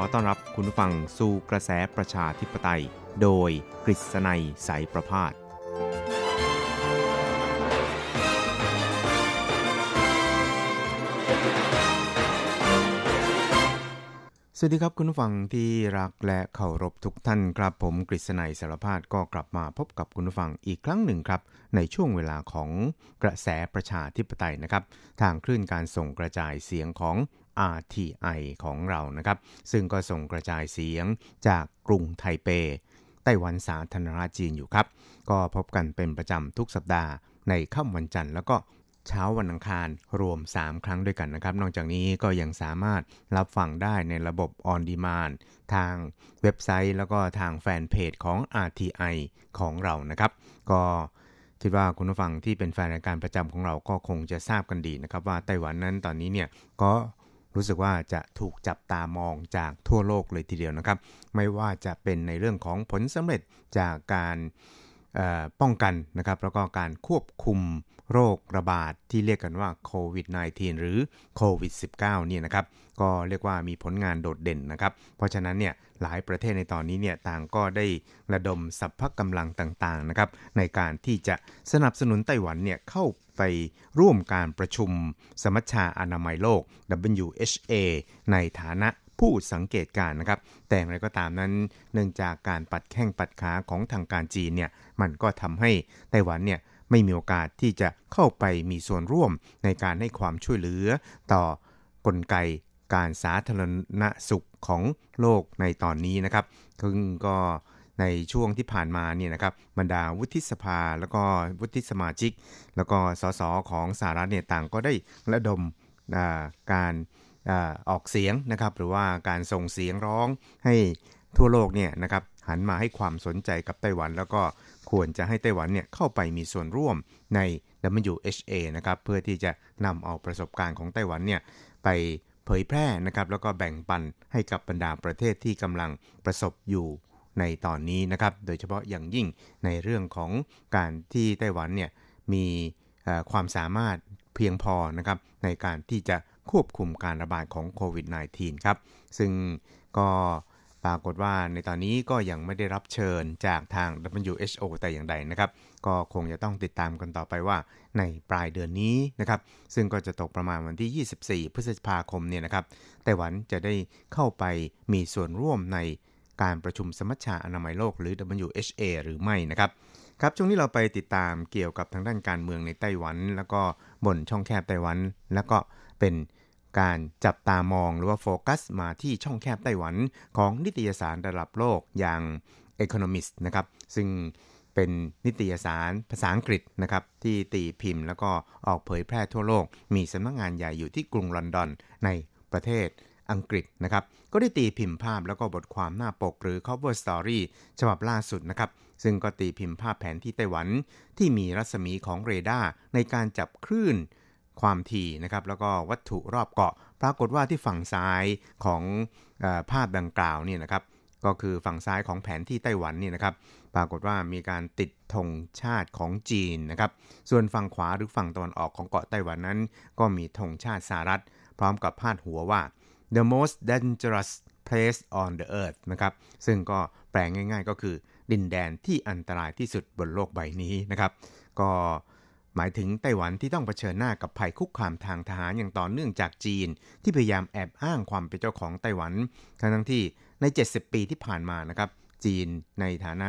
ขอต้อนรับคุณผู้ฟังสู่กระแสประชาธิปไตย โดยกฤษณัยสายประพาสสวัสดีครับคุณผู้ฟังที่รักและเคารพทุกท่านครับผมกฤษณัยสารพาดก็กลับมาพบกับคุณผู้ฟังอีกครั้งหนึ่งครับ ในช่วงเวลาของกระแสประชาธิปไตยนะครับ ทางคลื่นการส่งกระจายเสียงของ RTI ของเรานะครับ ซึ่งก็ส่งกระจายเสียงจากกรุงไทเป ไต้หวันสาธารณรัฐจีนอยู่ครับ ก็พบกันเป็นประจำทุกสัปดาห์ในค่ำวันจันทร์แล้วก็เช้าวันอังคารรวม 3 ครั้งด้วยกันนะครับ นอกจากนี้ก็ยังสามารถรับฟังได้ในระบบ On Demand ทางเว็บไซต์ แล้วก็ทางแฟนเพจของ RTI ของเรานะครับ ก็คิดว่าคุณผู้ฟังที่เป็นแฟนรายการประจำของเราก็คงจะทราบกันดีนะครับ ว่าไต้หวันนั้นตอนนี้เนี่ยก็ รู้สึกว่าจะถูกจับตามองจากทั่วโลกเลยทีเดียวนะครับ ไม่ว่าจะเป็นในเรื่องของผลสำเร็จจากการป้องกันนะครับแล้วก็การควบคุม โรคระบาดที่เรียกกันว่าโควิด -19 หรือโควิด -19 เนี่ยนะครับก็เรียกว่ามีผลงานโดดเด่นนะครับ เพราะฉะนั้นเนี่ยหลายประเทศในตอนนี้เนี่ยต่างก็ได้ระดมสัพพะกำลังต่างๆนะครับในการที่จะสนับสนุนไต้หวันเนี่ยเข้าไปร่วมการประชุมสมัชชาอนามัยโลก WHA ในฐานะผู้สังเกตการนะครับ แต่อย่างไรก็ตามนั้น เนื่องจากการปัดแข้งปัดขาของทางการจีนเนี่ยมันก็ทำให้ไต้หวันเนี่ย ไม่มีโอกาสที่จะเข้าไปมีส่วนร่วมในการให้ความช่วยเหลือ ต่อกลไกการสาธารณสุขของโลกในตอนนี้นะครับซึ่งก็ในช่วงที่ผ่านมาเนี่ยนะครับบรรดาวุฒิสภาแล้วก็วุฒิสมาชิก แล้วก็สสของสหรัฐเนี่ยต่างก็ได้ระดมการออกเสียงนะครับ หรือว่าการส่งเสียงร้องให้ทั่วโลกเนี่ยนะครับหันมาให้ความสนใจกับไต้หวัน แล้วก็ ควรจะให้ไต้หวันเนี่ยเข้าไปมีส่วนร่วมใน WHA นะครับเพื่อที่จะนำเอาประสบการณ์ของไต้หวันเนี่ยไปเผยแพร่นะครับแล้วก็แบ่งปันให้กับบรรดาประเทศที่กำลังประสบอยู่ในตอนนี้นะครับ โดยเฉพาะอย่างยิ่งในเรื่องของการที่ไต้หวันเนี่ยมีความสามารถเพียงพอนะครับในการที่จะควบคุมการระบาดของโควิด -19 ครับ ซึ่งก็ ปรากฏว่าในตอนนี้ก็ยังไม่ได้รับเชิญจากทาง WHO แต่อย่างใดนะครับ ก็คงจะต้องติดตามกันต่อไปว่าในปลายเดือนนี้นะครับ ซึ่งก็จะตกประมาณวันที่ 24 พฤษภาคมเนี่ยนะครับไต้หวันจะได้เข้าไปมีส่วนร่วมในการประชุมสมัชชาอนามัยโลกหรือ WHA หรือไม่นะครับครับช่วงนี้เราไปติดตามเกี่ยวกับทางด้านการเมืองในไต้หวัน แล้วก็บนช่องแคบไต้หวัน แล้วก็เป็น การจับตามองหรือว่าโฟกัสมาที่ช่องแคบไต้หวันของนิตยสารระดับโลกอย่าง Economist นะครับ ซึ่งเป็นนิตยสารภาษาอังกฤษนะครับ ที่ตีพิมพ์แล้วก็ออกเผยแพร่ทั่วโลก มีสำนักงงานใหญ่อยู่ที่กรุงลอนดอนในประเทศอังกฤษนะครับ ก็ได้ตีพิมพ์ภาพแล้วก็บทความหน้าปกหรือ cover story ฉบับล่าสุดนะครับ ซึ่งก็ตีพิมพ์ภาพแผนที่ไต้หวันที่มีรัศมีของเรดาร์ในการจับคลื่น ความถี่นะครับแล้วก็วัตถุรอบเกาะ ปรากฏว่าที่ฝั่งซ้ายของอภาพดังกล่าวนี่นะครับก็คือฝั่งซ้ายของแผนที่ไต้หวันนี่นะครับ ปรากฏว่ามีการติดธงชาติของจีนนะครับ ส่วนฝั่งขวาหรือฝั่งตะวันออกของเกาะไต้หวันนั้น ก็มีธงชาติสหรัฐ พร้อมกับพาดหัวว่า the most dangerous place on the earth นะครับ ซึ่งก็แปลงง่ายๆก็คือดินแดนที่อันตรายที่สุดบนโลกใบนี้นะครับ ก็ หมายถึงไต้หวันที่ต้องเผชิญหน้ากับภัยคุกคามทางทหารอย่างต่อเนื่องจากจีน ที่พยายามแอบอ้างความเป็นเจ้าของไต้หวัน ทั้งทั้งที่ใน 70 ปีที่ผ่านมานะครับ จีนในฐานะ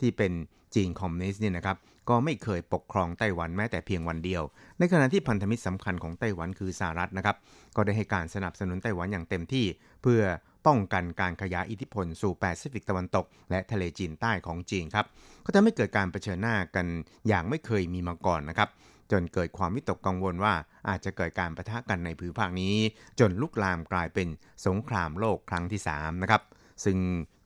ที่เป็นจีนคอมมิวนิสต์เนี่ยนะครับก็ไม่เคยปกครองไต้หวันแม้แต่เพียงวันเดียว ในขณะที่พันธมิตรสำคัญของไต้หวันคือสหรัฐนะครับ ก็ได้ให้การสนับสนุนไต้หวันอย่างเต็มที่ เพื่อ ป้องกันการขยายอิทธิพลสู่แปซิฟิกตะวันตก และทะเลจีนใต้ของจีนครับก็ทำให้เกิดการเผชิญหน้ากันอย่างไม่เคยมีมาก่อนนะครับจนเกิดความวิตกกังวลว่าอาจจะเกิดการประทะกันในภูมิภาคนี้ จนลุกลามกลายเป็นสงครามโลกครั้งที่3นะครับซึ่ง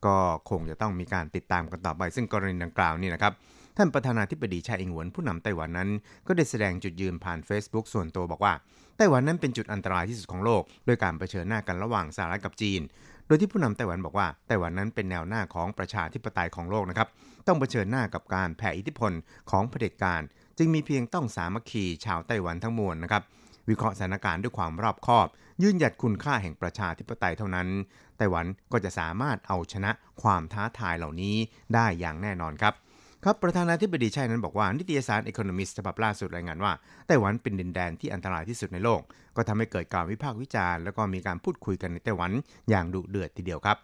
ก็คงจะต้องมีการติดตามกันต่อไปซึ่งกรณีดังกล่าวนี่นะครับท่านประธานาธิบดีชาอิงหวนผู้นำไต้หวันนั้น ก็ได้แสดงจุดยืนผ่าน Facebook ส่วนตัวบอกว่า ไต้หวันนั้นเป็นจุดอันตรายที่สุดของโลกด้วยการเผชิญหน้ากันระหว่างสหรัฐกับจีน ดยที่ผู้นำไต้หวันบอกว่าไต้หวันนั้นเป็นแนวหน้าของประชาธิปไตยของโลกนะครับ ต้องเผชิญหน้ากับการแผ่อิทธิพลของเผด็จการ จึงมีเพียงต้องสามัคคีชาวไต้หวันทั้งมวลนะครับ วิเคราะห์สถานการณ์ด้วยความรอบคอบ ยืนหยัดคุณค่าแห่งประชาธิปไตยเท่านั้น ไต้หวันก็จะสามารถเอาชนะความท้าทายเหล่านี้ได้อย่างแน่นอนครับ ครับประธานาธิบดีชัยนั้นบอกว่านิตยสาร Economist ฉบับล่าสุดรายงานว่าไต้หวันเป็นดินแดนที่อันตรายที่สุดในโลก ก็ทำให้เกิดการวิพากษ์วิจารณ์แล้วก็มีการพูดคุยกันในไต้หวันอย่างดุเดือดทีเดียวครับ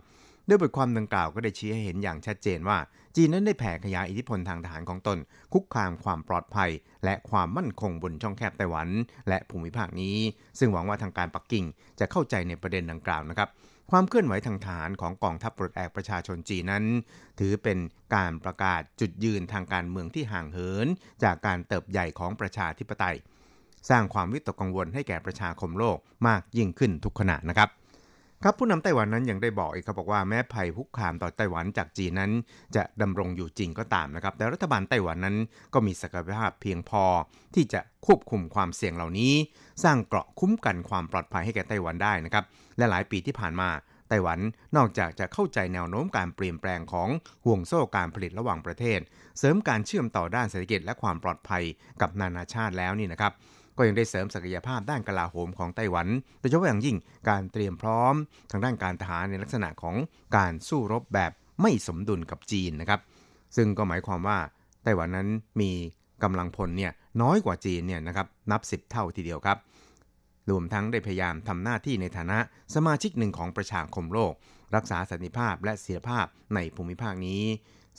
ด้วยบทความดังกล่าวก็ได้ชี้ให้เห็นอย่างชัดเจนว่า จีนนั้นได้แผ่ขยายอิทธิพลทางทหารของตน คุกคามความปลอดภัย และความมั่นคงบนช่องแคบไต้หวัน และภูมิภาคนี้ ซึ่งหวังว่าทางการปักกิ่งจะเข้าใจในประเด็นดังกล่าวนะครับ ความเคลื่อนไหวทางฐานของกองทัพปลดแอกประชาชนจีนนั้น ถือเป็นการประกาศจุดยืนทางการเมืองที่ห่างเหิน จากการเติบใหญ่ของประชาธิปไตย สร้างความวิตกกังวลให้แก่ประชาคมโลกมากยิ่งขึ้นทุกขณะนะครับ ครับผู้นำไต้หวันนั้นยังได้บอกอีกครับบอกว่าแม้ภัยคุกคามต่อไต้หวันจากจีนนั้น จะดำรงอยู่จริงก็ตามนะครับ แต่รัฐบาลไต้หวันนั้นก็มีศักยภาพเพียงพอ ที่จะควบคุมความเสี่ยงเหล่านี้ สร้างเกราะคุ้มกันความปลอดภัยให้แก่ไต้หวันได้นะครับ และหลายปีที่ผ่านมาไต้หวันนอกจากจะเข้าใจแนวโน้มการเปลี่ยนแปลงของห่วงโซ่การผลิตระหว่างประเทศ เสริมการเชื่อมต่อด้านเศรษฐกิจและความปลอดภัยกับนานาชาติแล้วนี่นะครับ ก็ยังได้เสริมศักยภาพด้านกลาโหมของไต้หวัน โดยเฉพาะอย่างยิ่งการเตรียมพร้อม ทางด้านการทหารในลักษณะของการสู้รบแบบไม่สมดุลกับจีนนะครับ ซึ่งก็หมายความว่าไต้หวันนั้นมีกำลังพลเนี่ยน้อยกว่าจีนเนี่ยนะครับนับ 10 เท่าทีเดียวครับ รวมทั้งได้พยายามทำหน้าที่ในฐานะสมาชิกหนึ่งของประชาคมโลก รักษาสันติภาพและเสถียรภาพในภูมิภาคนี้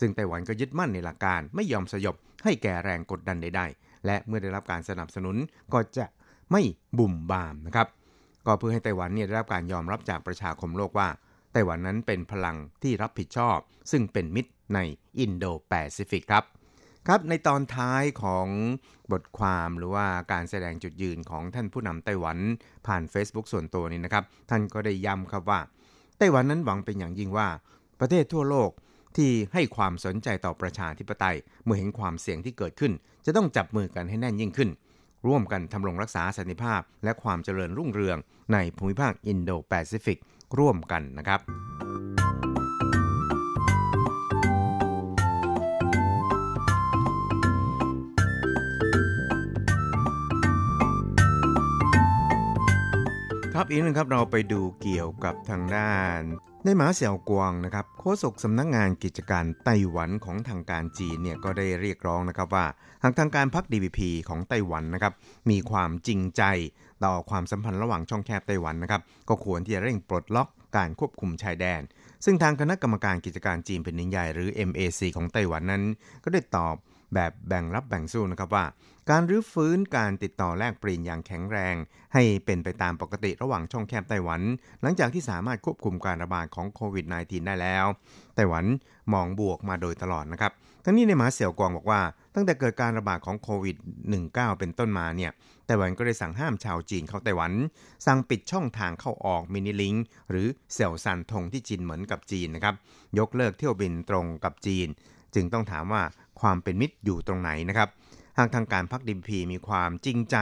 ซึ่งไต้หวันก็ยึดมั่นในหลักการไม่ยอมสยบให้แก่แรงกดดันใดๆ และเมื่อได้รับการสนับสนุนก็จะไม่บุ่มบามนะครับ ก็เพื่อให้ไต้หวันเนี่ยได้รับการยอมรับจากประชาคมโลกว่า ไต้หวันนั้นเป็นพลังที่รับผิดชอบ ซึ่งเป็นมิตรในอินโดแปซิฟิกครับครับในตอนท้ายของบทความหรือว่าการแสดงจุดยืนของท่านผู้นำไต้หวันผ่าน Facebook ส่วนตัวนี้นะครับ ท่านก็ได้ย้ำครับว่า ไต้หวันนั้นหวังเป็นอย่างยิ่งว่า ประเทศทั่วโลก ที่ให้ความสนใจต่อประชาธิปไตย เมื่อเห็นความเสี่ยงที่เกิดขึ้น จะต้องจับมือกันให้แน่นยิ่งขึ้น ร่วมกันทำรงรักษาสันติภาพ และความเจริญรุ่งเรือง ในภูมิภาคอินโดแปซิฟิกร่วมกันนะครับครับอีกหนึงครับเราไปดูเกี่ยวกับทางด้าน ในหมาเสี่ยวกวางนะครับโฆษกสำนักงงานกิจการไต้หวันของทางการจีนเนี่ยก็ได้เรียกร้องนะครับว่าหากทางการพัก DPP ของไต้หวันนะครับมีความจริงใจต่อความสัมพันธ์ระหว่างช่องแคบไต้หวันนะครับก็ควรที่จะเร่งปลดล็อกการควบคุมชายแดน ซึ่งทางคณะกรรมการกิจการจีนแผ่นดินใหญ่หรือ MAC ของไต้หวันนั้น ก็ได้ตอบ แบบแบ่งรับแบ่งสู้นะครับว่า การรื้อฟื้นการติดต่อแลกเปลี่ยนอย่างแข็งแรง ให้เป็นไปตามปกติระหว่างช่องแคบไต้หวัน หลังจากที่สามารถควบคุมการระบาดของโควิด -19 ได้แล้ว ไต้หวันมองบวกมาโดยตลอดนะครับทั้งนี้ในหมาเสี่ยวกวางบอกว่า ตั้งแต่เกิดการระบาดของโควิด -19 เป็นต้นมาเนี่ยไต้หวันก็ได้สั่งห้ามชาวจีนเข้าไต้หวัน สั่งปิดช่องทางเข้าออกมินิลิงหรือเสี่ยวซันทงที่จีนเหมือนกับจีนนะครับ ยกเลิกเที่ยวบินตรงกับจีน จึงต้องถามว่า ความเป็นมิตรอยู่ตรงไหนนะครับหากทางการพรรคดีพีมีความจริงใจ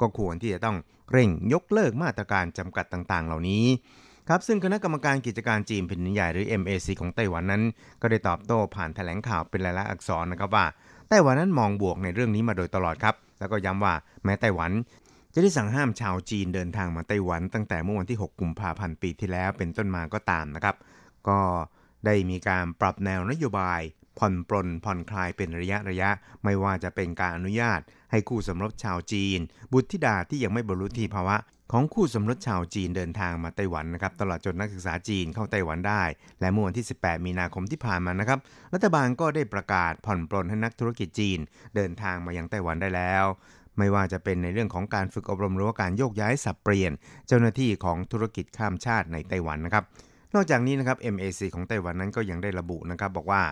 ก็ควรที่จะต้องเร่งยกเลิกมาตรการจำกัดต่างๆ เหล่านี้ครับซึ่งคณะกรรมการกิจการจีนแผ่นดินใหญ่หรือ MAC ของไต้หวันนั้น ก็ได้ตอบโต้ผ่านแถลงข่าวเป็นลายลักษณ์อักษรนะครับว่าไต้หวันนั้นมองบวกในเรื่องนี้มาโดยตลอดครับ แล้วก็ย้ำว่าแม้ไต้หวันจะได้สั่งห้ามชาวจีนเดินทางมาไต้หวัน ตั้งแต่เมื่อวันที่ 6 กุมภาพันธ์ปีที่แล้วเป็นต้นมาก็ตามนะครับ ก็ได้มีการปรับแนวนโยบาย ผ่อนปลนผ่อนคลายเป็นระยะระยะ ไม่ว่าจะเป็นการอนุญาต ให้คู่สมรสชาวจีน บุตรธิดาที่ยังไม่บรรลุที่ภาวะ ของคู่สมรสชาวจีนเดินทางมาไต้หวันนะครับตลอดจนนักศึกษาจีนเข้าไต้หวันได้ และเมื่อวันที่ 18 มีนาคมที่ผ่านมานะครับรัฐบาลก็ได้ประกาศผ่อนปลนให้นักธุรกิจจีน เดินทางมายังไต้หวันได้แล้วไม่ว่าจะเป็นในเรื่องของการฝึกอบรมหรือว่าการโยกย้ายสับเปลี่ยน เจ้าหน้าที่ของธุรกิจข้ามชาติในไต้หวันนะครับ นอกจากนี้นะครับ MAC ของไต้หวันนั้นก็ยังได้ระบุนะครับ บอกว่า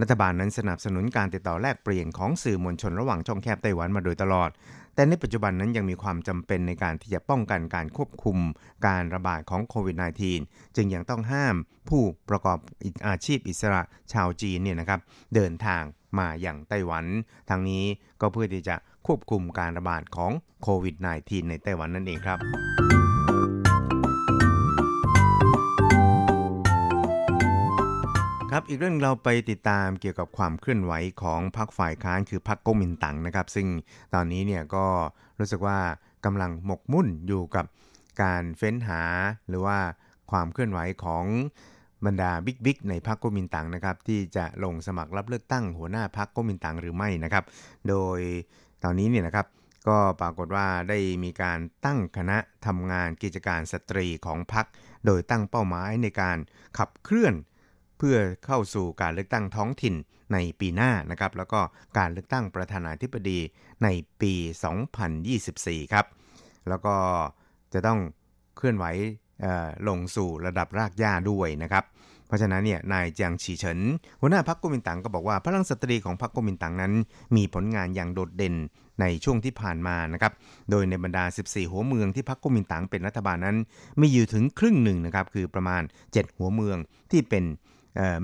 รัฐบาลนั้นสนับสนุนการติดต่อแลกเปลี่ยนของสื่อมวลชนระหว่างช่องแคบไต้หวันมาโดยตลอด แต่ในปัจจุบันนั้นยังมีความจำเป็นในการที่จะป้องกันการควบคุมการระบาดของโควิด -19 จึงยังต้องห้ามผู้ประกอบอาชีพอิสระชาวจีนเนี่ยนะครับเดินทางมาอย่างไต้หวัน ทางนี้ก็เพื่อที่จะควบคุมการระบาดของโควิด -19 ในไต้หวันนั่นเองครับ ครับอีกเรื่องเราไปติดตามเกี่ยวกับความเคลื่อนไหวของพรรคฝ่ายค้านคือพรรคก๊กมินตั๋งนะครับ ซึ่งตอนนี้เนี่ยก็รู้สึกว่ากำลังหมกมุ่นอยู่กับการเฟ้นหาหรือว่าความเคลื่อนไหวของบรรดาบิ๊กๆในพรรคก๊กมินตั๋งนะครับ ที่จะลงสมัครรับเลือกตั้งหัวหน้าพรรคก๊กมินตั๋งหรือไม่นะครับ โดยตอนนี้เนี่ยนะครับก็ปรากฏว่าได้มีการตั้งคณะทำงานกิจการสตรีของพรรคโดยตั้งเป้าหมายในการขับเคลื่อน เพื่อเข้าสู่การเลือกตั้งท้องถิ่นในปีหน้านะครับ แล้วก็การเลือกตั้งประธานาธิบดีในปี 2024 ครับ แล้วก็จะต้องเคลื่อนไหวลงสู่ระดับรากหญ้าด้วยนะครับ เพราะฉะนั้นเนี่ยนายเจียงฉีเฉินหัวหน้าพรรคก๊กมินตังก็บอกว่า พลังสตรีของพรรคก๊กมินตังนั้น มีผลงานอย่างโดดเด่นในช่วงที่ผ่านมานะครับ โดยในบรรดา 14 หัวเมืองที่พรรคก๊กมินตังเป็นรัฐบาลนั้น มีอยู่ถึงครึ่งหนึ่งนะครับ คือประมาณ 7 หัวเมืองที่เป็น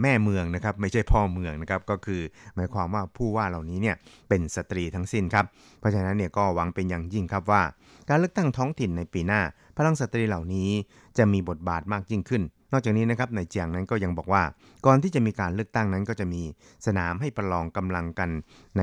แม่เมืองนะครับไม่ใช่พ่อเมืองนะครับก็คือหมายความว่าผู้ว่าเหล่านี้เนี่ยเป็นสตรีทั้งสิ้นครับเพราะฉะนั้นเนี่ยก็หวังเป็นอย่างยิ่งครับว่า การเลือกตั้งท้องถิ่นในปีหน้า พลังสตรีเหล่านี้จะมีบทบาทมากยิ่งขึ้น นอกจากนี้นะครับในเจียงนั้นก็ยังบอกว่า ก่อนที่จะมีการเลือกตั้งนั้นก็จะมีสนามให้ประลองกำลังกันใน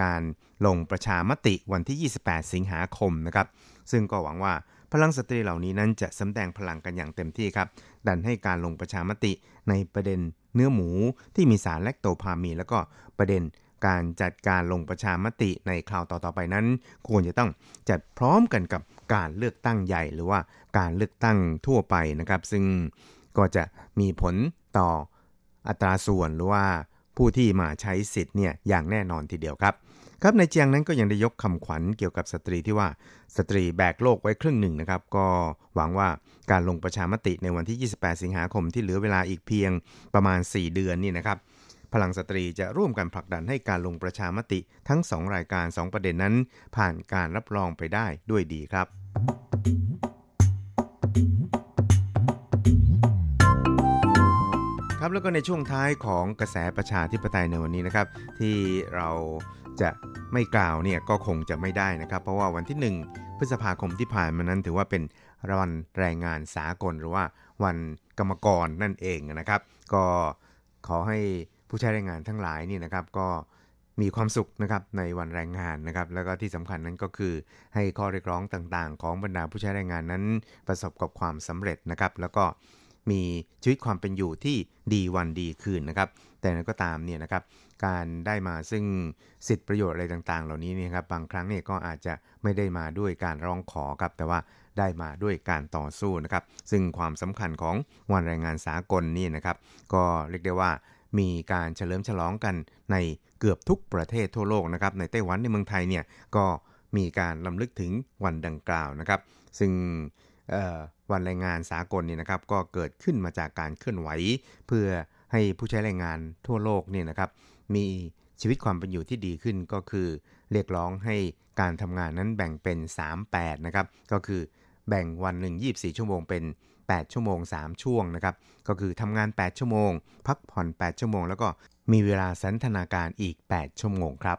การลงประชามติวันที่ 28 สิงหาคมนะครับซึ่งก็หวังว่าพลังสตรีเหล่านี้นั้นจะสำแดงพลังกันอย่างเต็มที่ครับ ดันให้การลงประชามติในประเด็นเนื้อหมูที่มีสารแลคโตพามีแล้วก็ประเด็นการจัดการลงประชามติในคราวต่อๆไปนั้น ควรจะต้องจัดพร้อมกันกับการเลือกตั้งใหญ่หรือว่าการเลือกตั้งทั่วไปนะครับ ซึ่งก็จะมีผลต่ออัตราส่วนหรือว่าผู้ที่มาใช้สิทธิ์เนี่ยอย่างแน่นอนทีเดียวครับ ครับนายเจียงนั้นก็ยังได้ยกคำขวัญเกี่ยวกับสตรีที่ว่าสตรีแบกโลกไว้ครึ่งหนึ่งนะครับ ก็หวังว่าการลงประชามติในวันที่ 28 สิงหาคมที่เหลือเวลาอีกเพียงประมาณ 4 เดือนนี่นะครับ พลังสตรีจะร่วมกันผลักดันให้การลงประชามติทั้ง 2 รายการ 2 ประเด็นนั้น ผ่านการรับรองไปได้ด้วยดีครับครับแล้วก็ในช่วงท้ายของกระแสประชาธิปไตยในวันนี้นะครับ ที่เราจะไม่กล่าวเนี่ยก็คงจะไม่ได้นะครับ เพราะว่าวันที่ 1 พฤษภาคมที่ผ่านมานั้นถือว่าเป็นวันแรงงานสากลหรือว่าวันกรรมกรนั่นเองนะครับ ก็ขอให้ผู้ใช้แรงงานทั้งหลายนี่นะครับก็มีความสุขนะครับในวันแรงงานนะครับ แล้วก็ที่สำคัญนั้นก็คือให้ข้อเรียกร้องต่างๆ ของบรรดาผู้ใช้แรงงานนั้นประสบกับความสำเร็จนะครับ แล้วก็ มีชีวิตความเป็นอยู่ที่ดีวันดีคืนนะครับ แต่นั้นก็ตามเนี่ยนะครับ การได้มาซึ่งสิทธิประโยชน์อะไรต่างๆ เหล่านี้นี่ครับบางครั้งเนี่ยก็อาจจะไม่ได้มาด้วยการร้องขอครับ แต่ว่าได้มาด้วยการต่อสู้นะครับ ซึ่งความสำคัญของวันแรงงานสากลนี่นะครับ ก็เรียกได้ว่ามีการเฉลิมฉลองกันในเกือบทุกประเทศทั่วโลกนะครับ ในไต้หวันในเมืองไทยเนี่ยก็มีการลำลึกถึงวันดังกล่าวนะครับ ซึ่ง วันแรงงานสากลนี่นะครับก็เกิดขึ้นมาจากการเคลื่อนไหว เพื่อให้ผู้ใช้แรงงานทั่วโลกเนี่ยนะครับ มีชีวิตความเป็นอยู่ที่ดีขึ้นก็คือ เรียกร้องให้การทำงานนั้นแบ่งเป็น 3-8 นะครับ ก็คือแบ่งวันหนึ่ง24 ชั่วโมงเป็น 8 ชั่วโมง 3 ช่วงนะครับ ก็คือทำงาน 8 ชั่วโมง พักผ่อน 8 ชั่วโมง แล้วก็มีเวลาสันทนาการอีก 8 ชั่วโมงครับ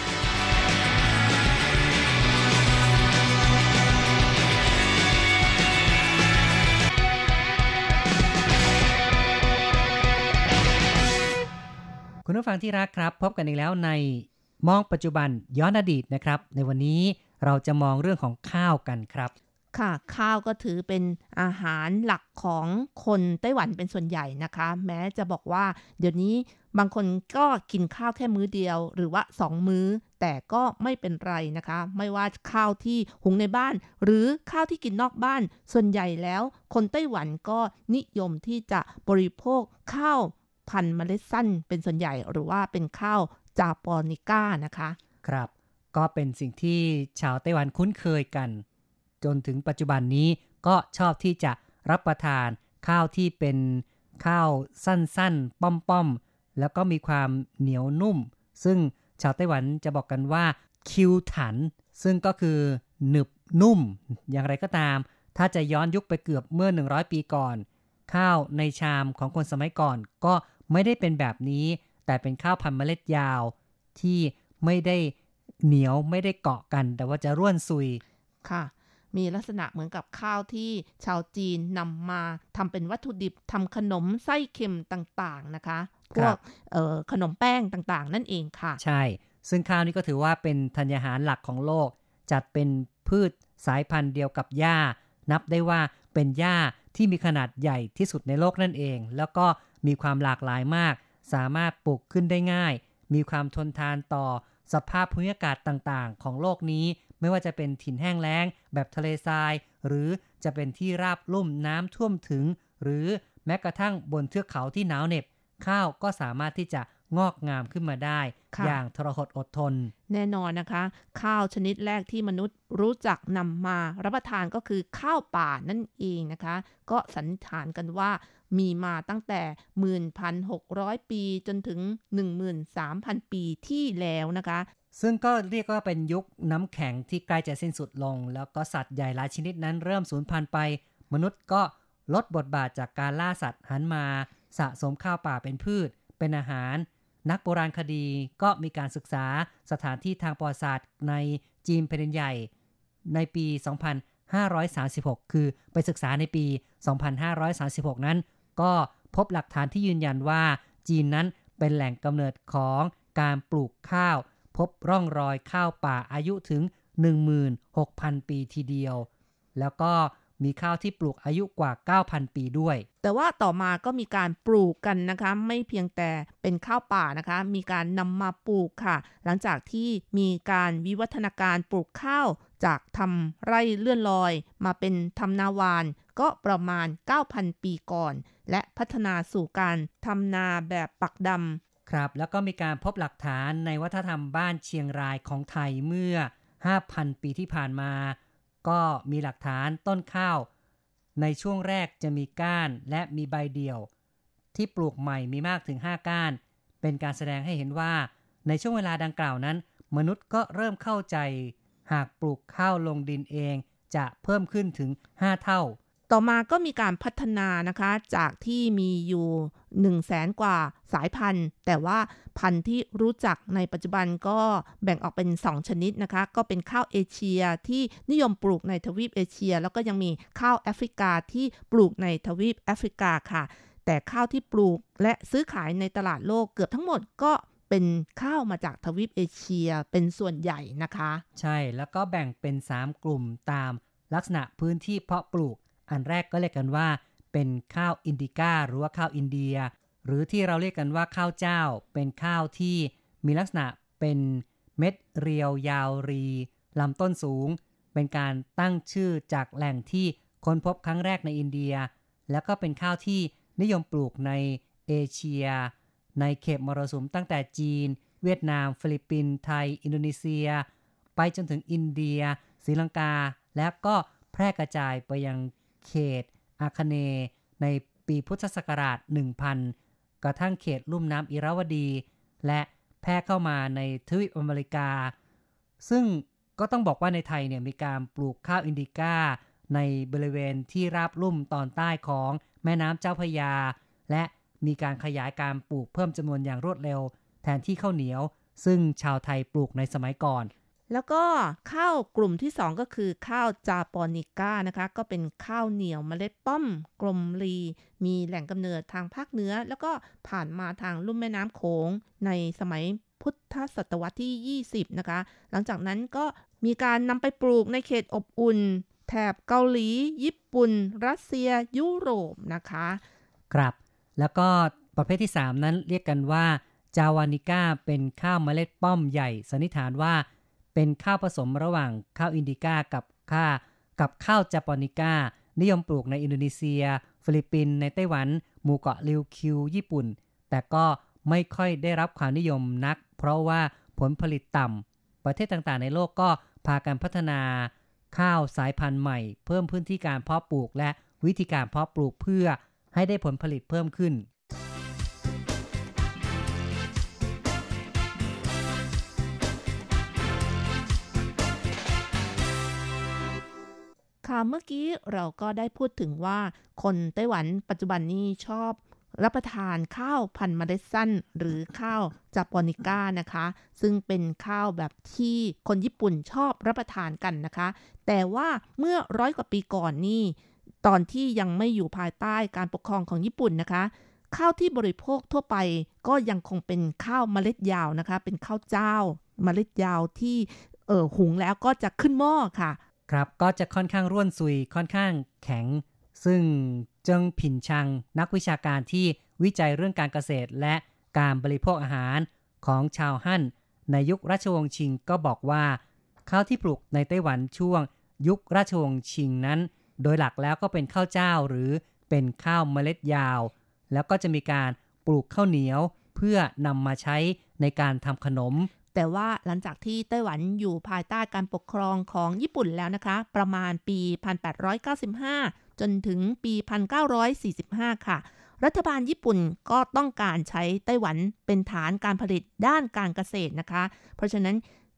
คุณผู้ฟังที่รักครับ พบกันอีกแล้วในมองปัจจุบันย้อนอดีตนะครับ ในวันนี้เราจะมองเรื่องของข้าวกันครับ ค่ะข้าวก็ถือเป็นอาหารหลักของคนไต้หวันเป็นส่วนใหญ่นะคะ แม้จะบอกว่า เดี๋ยวนี้บางคนก็กินข้าวแค่มื้อเดียว หรือว่าสองมื้อ แต่ก็ไม่เป็นไรนะคะ ไม่ว่าข้าวที่หุงในบ้าน หรือข้าวที่กินนอกบ้าน ส่วนใหญ่แล้ว คนไต้หวันก็นิยมที่จะบริโภคข้าว พันธุ์เมล็ดสั้นเป็นส่วนใหญ่หรือว่าเป็นข้าวจาปอนิก้านะคะ ครับ ก็เป็นสิ่งที่ชาวไต้หวันคุ้นเคยกัน จนถึงปัจจุบันนี้ก็ชอบที่จะรับประทานข้าวที่เป็นข้าวสั้นๆ ป้อมๆ แล้วก็มีความเหนียวนุ่ม ซึ่งชาวไต้หวันจะบอกกันว่าคิวถัน ซึ่งก็คือหนึบนุ่ม อย่างไรก็ตาม ถ้าจะย้อนยุคไปเกือบเมื่อ 100 ปีก่อน ข้าวในชามของคนสมัยก่อนก็ไม่ได้เป็นแบบนี้ แต่เป็นข้าวพันธุ์เมล็ดยาว ที่ไม่ได้เหนียวไม่ได้เกาะกัน แต่ว่าจะร่วนซุยค่ะ มีลักษณะเหมือนกับข้าวที่ชาวจีนนำมาทำเป็นวัตถุดิบทำขนมไส้เค็มต่างๆนะคะพวกเอ่อขนมแป้งต่างๆ นั่นเองค่ะ ใช่ ซึ่งข้าวนี้ก็ถือว่าเป็นธัญญาหารหลักของโลก จัดเป็นพืชสายพันธุ์เดียวกับหญ้า นับได้ว่าเป็นหญ้า ที่มีขนาดใหญ่ที่สุดในโลกนั่นเอง แล้วก็มีความหลากหลายมาก สามารถปลูกขึ้นได้ง่าย มีความทนทานต่อสภาพภูมิอากาศต่างๆ ของโลกนี้ ไม่ว่าจะเป็นถิ่นแห้งแล้ง แบบทะเลทราย หรือจะเป็นที่ราบลุ่มน้ำท่วมถึง หรือแม้กระทั่งบนเทือกเขาที่หนาวเหน็บ ข้าวก็สามารถที่จะ งอกงามขึ้นมาได้ค่ะอย่างทรหดอดทน แน่นอนนะคะ ข้าวชนิดแรกที่มนุษย์รู้จักนำมารับประทานก็คือข้าวป่านั่นเองนะคะ ก็สันนิษฐานกันว่ามีมาตั้งแต่11,600 ปีจนถึง 13,000 ปีที่แล้วนะคะซึ่งก็เรียกว่าเป็นยุคน้ำแข็งที่ใกล้จะสิ้นสุดลง แล้วก็สัตว์ใหญ่หลายชนิดนั้นเริ่มสูญพันธุ์ไป มนุษย์ก็ลดบทบาทจากการล่าสัตว์หันมา สะสมข้าวป่าเป็นพืช เป็นอาหาร นักโบราณคดีก็มีการศึกษาสถานที่ทางประวัติศาสตร์ในจีนแผ่นใหญ่ ในปี 2536 คือไปศึกษาในปี 2536 นั้น ก็พบหลักฐานที่ยืนยันว่าจีนนั้นเป็นแหล่งกำเนิดของการปลูกข้าว พบร่องรอยข้าวป่าอายุถึง 16,000 ปีทีเดียว แล้วก็ มีข้าวที่ปลูกอายุกว่า 9,000 ปีด้วย แต่ว่าต่อมาก็มีการปลูกกันนะคะ ไม่เพียงแต่เป็นข้าวป่านะคะ มีการนำมาปลูกค่ะ หลังจากที่มีการวิวัฒนาการปลูกข้าวจากทำไร่เลื่อนลอย มาเป็นทำนาวานก็ประมาณ 9,000 ปีก่อน และพัฒนาสู่การทำนาแบบปักดำครับ แล้วก็มีการพบหลักฐานในวัฒนธรรมบ้านเชียงรายของไทยเมื่อ 5,000 ปีที่ผ่านมา ก็มีหลักฐานต้นข้าว ในช่วงแรกจะมีก้านและมีใบเดี่ยว ที่ปลูกใหม่มีมากถึง 5 ก้าน เป็นการแสดงให้เห็นว่า ในช่วงเวลาดังกล่าวนั้น มนุษย์ก็เริ่มเข้าใจ หากปลูกข้าวลงดินเองจะเพิ่มขึ้นถึง 5 เท่า ต่อมาก็มีการพัฒนานะคะจากที่มีอยู่1 0 0 0 0แสนกว่าสายพันธุ์ แต่ว่าพันธุ์ที่รู้จักในปัจจุบันก็แบ่งออกเป็น 2 ชนิดนะคะ ก็เป็นข้าวเอเชียที่นิยมปลูกในทวีปเอเชีย แล้วก็ยังมีข้าวแอฟริกาที่ปลูกในทวีปแอฟริกาค่ะ แต่ข้าวที่ปลูกและซื้อขายในตลาดโลกเกือบทั้งหมดก็เป็นข้าวมาจากทวีปเอเชียเป็นส่วนใหญ่นะคะ ใช่แล้วก็แบ่งเป็น 3 กลุ่มตามลักษณะพื้นที่เพาะปลูก อันแรกก็เรียกกันว่า เป็นข้าวอินดิก้าหรือว่าข้าวอินเดีย หรือที่เราเรียกกันว่าข้าวเจ้า เป็นข้าวที่มีลักษณะเป็นเม็ดเรียวยาวรีลำต้นสูง เป็นการตั้งชื่อจากแหล่งที่ค้นพบครั้งแรกในอินเดีย แล้วก็เป็นข้าวที่นิยมปลูกในเอเชีย ในเขตมรสุมตั้งแต่จีน เวียดนาม ฟิลิปปินส์ไทย อินโดนีเซีย ไปจนถึงอินเดียศรีลังกา และก็แพร่กระจายไปยัง เขต อาคเนย์ ในปีพุทธศักราช 1000 กระทั่งเขตลุ่มน้ำอิราวดี และแพร่เข้ามาในทวีปอเมริกา ซึ่งก็ต้องบอกว่าในไทยเนี่ยมีการปลูกข้าวอินดิก้า ในบริเวณที่ราบลุ่มตอนใต้ของแม่น้ำเจ้าพระยา และมีการขยายการปลูกเพิ่มจำนวนอย่างรวดเร็ว แทนที่ข้าวเหนียว ซึ่งชาวไทยปลูกในสมัยก่อน แล้วก็ข้าวกลุ่มที่ 2 ก็คือข้าวจาปอนิก้านะคะ ก็เป็นข้าวเหนียวเมล็ดป้อมกลมรี มีแหล่งกำเนิดทางภาคเหนือ แล้วก็ผ่านมาทางลุ่มแม่น้ำโขงในสมัยพุทธศตวรรษที่ 20 นะคะ หลังจากนั้นก็มีการนำไปปลูกในเขตอบอุ่น แถบเกาหลี ญี่ปุ่น รัสเซีย ยุโรปนะคะ ครับ แล้วก็ประเภทที่ 3 นั้นเรียกกันว่าจาวานิก้าเป็นข้าวเมล็ดป้อมใหญ่สันนิษฐานว่า เป็นข้าวผสมระหว่างข้าวอินดิก้ากับข้ากับข้าวจาปอนิก้า นิยมปลูกในอินโดนีเซีย ฟิลิปปินส์ในไต้หวัน หมู่เกาะริวกิว ญี่ปุ่น แต่ก็ไม่ค่อยได้รับความนิยมนัก เพราะว่าผลผลิตต่ำประเทศต่างๆ ในโลกก็พากันพัฒนา ข้าวสายพันธุ์ใหม่ เพิ่มพื้นที่การเพาะปลูกและวิธีการเพาะปลูกเพื่อให้ได้ผลผลิตเพิ่มขึ้น เมื่อกี้เราก็ได้พูดถึงว่า คนไต้หวันปัจจุบันนี้ชอบรับประทานข้าวพันธุ์เมล็ดสั้น หรือข้าวจาปอนิก้านะคะ ซึ่งเป็นข้าวแบบที่คนญี่ปุ่นชอบรับประทานกันนะคะ แต่ว่าเมื่อร้อยกว่าปีก่อนนี่ ตอนที่ยังไม่อยู่ภายใต้การปกครองของญี่ปุ่นนะคะ ข้าวที่บริโภคทั่วไปก็ยังคงเป็นข้าวเมล็ดยาวนะคะ เป็นข้าวเจ้า เมล็ดยาวที่เออหุงแล้วก็จะขึ้นหม้อค่ะ ครับก็จะค่อนข้างร่วนซุยค่อนข้างแข็ง ซึ่งเจิงผินชัง นักวิชาการที่วิจัยเรื่องการเกษตรและการบริโภคอาหารของชาวฮั่น ในยุคราชวงศ์ชิงก็บอกว่าข้าวที่ปลูกในไต้หวันช่วง ยุคราชวงศ์ชิงนั้น โดยหลักแล้วก็เป็นข้าวเจ้าหรือเป็นข้าวเมล็ดยาว แล้วก็จะมีการปลูกข้าวเหนียว เพื่อนำมาใช้ในการทำขนม แต่ว่าหลังจากที่ไต้หวันอยู่ภายใต้การปกครองของญี่ปุ่นแล้วนะคะ ประมาณปี 1895 จนถึงปี 1945 ค่ะ รัฐบาลญี่ปุ่นก็ต้องการใช้ไต้หวันเป็นฐานการผลิตด้านการเกษตรนะคะ เพราะฉะนั้น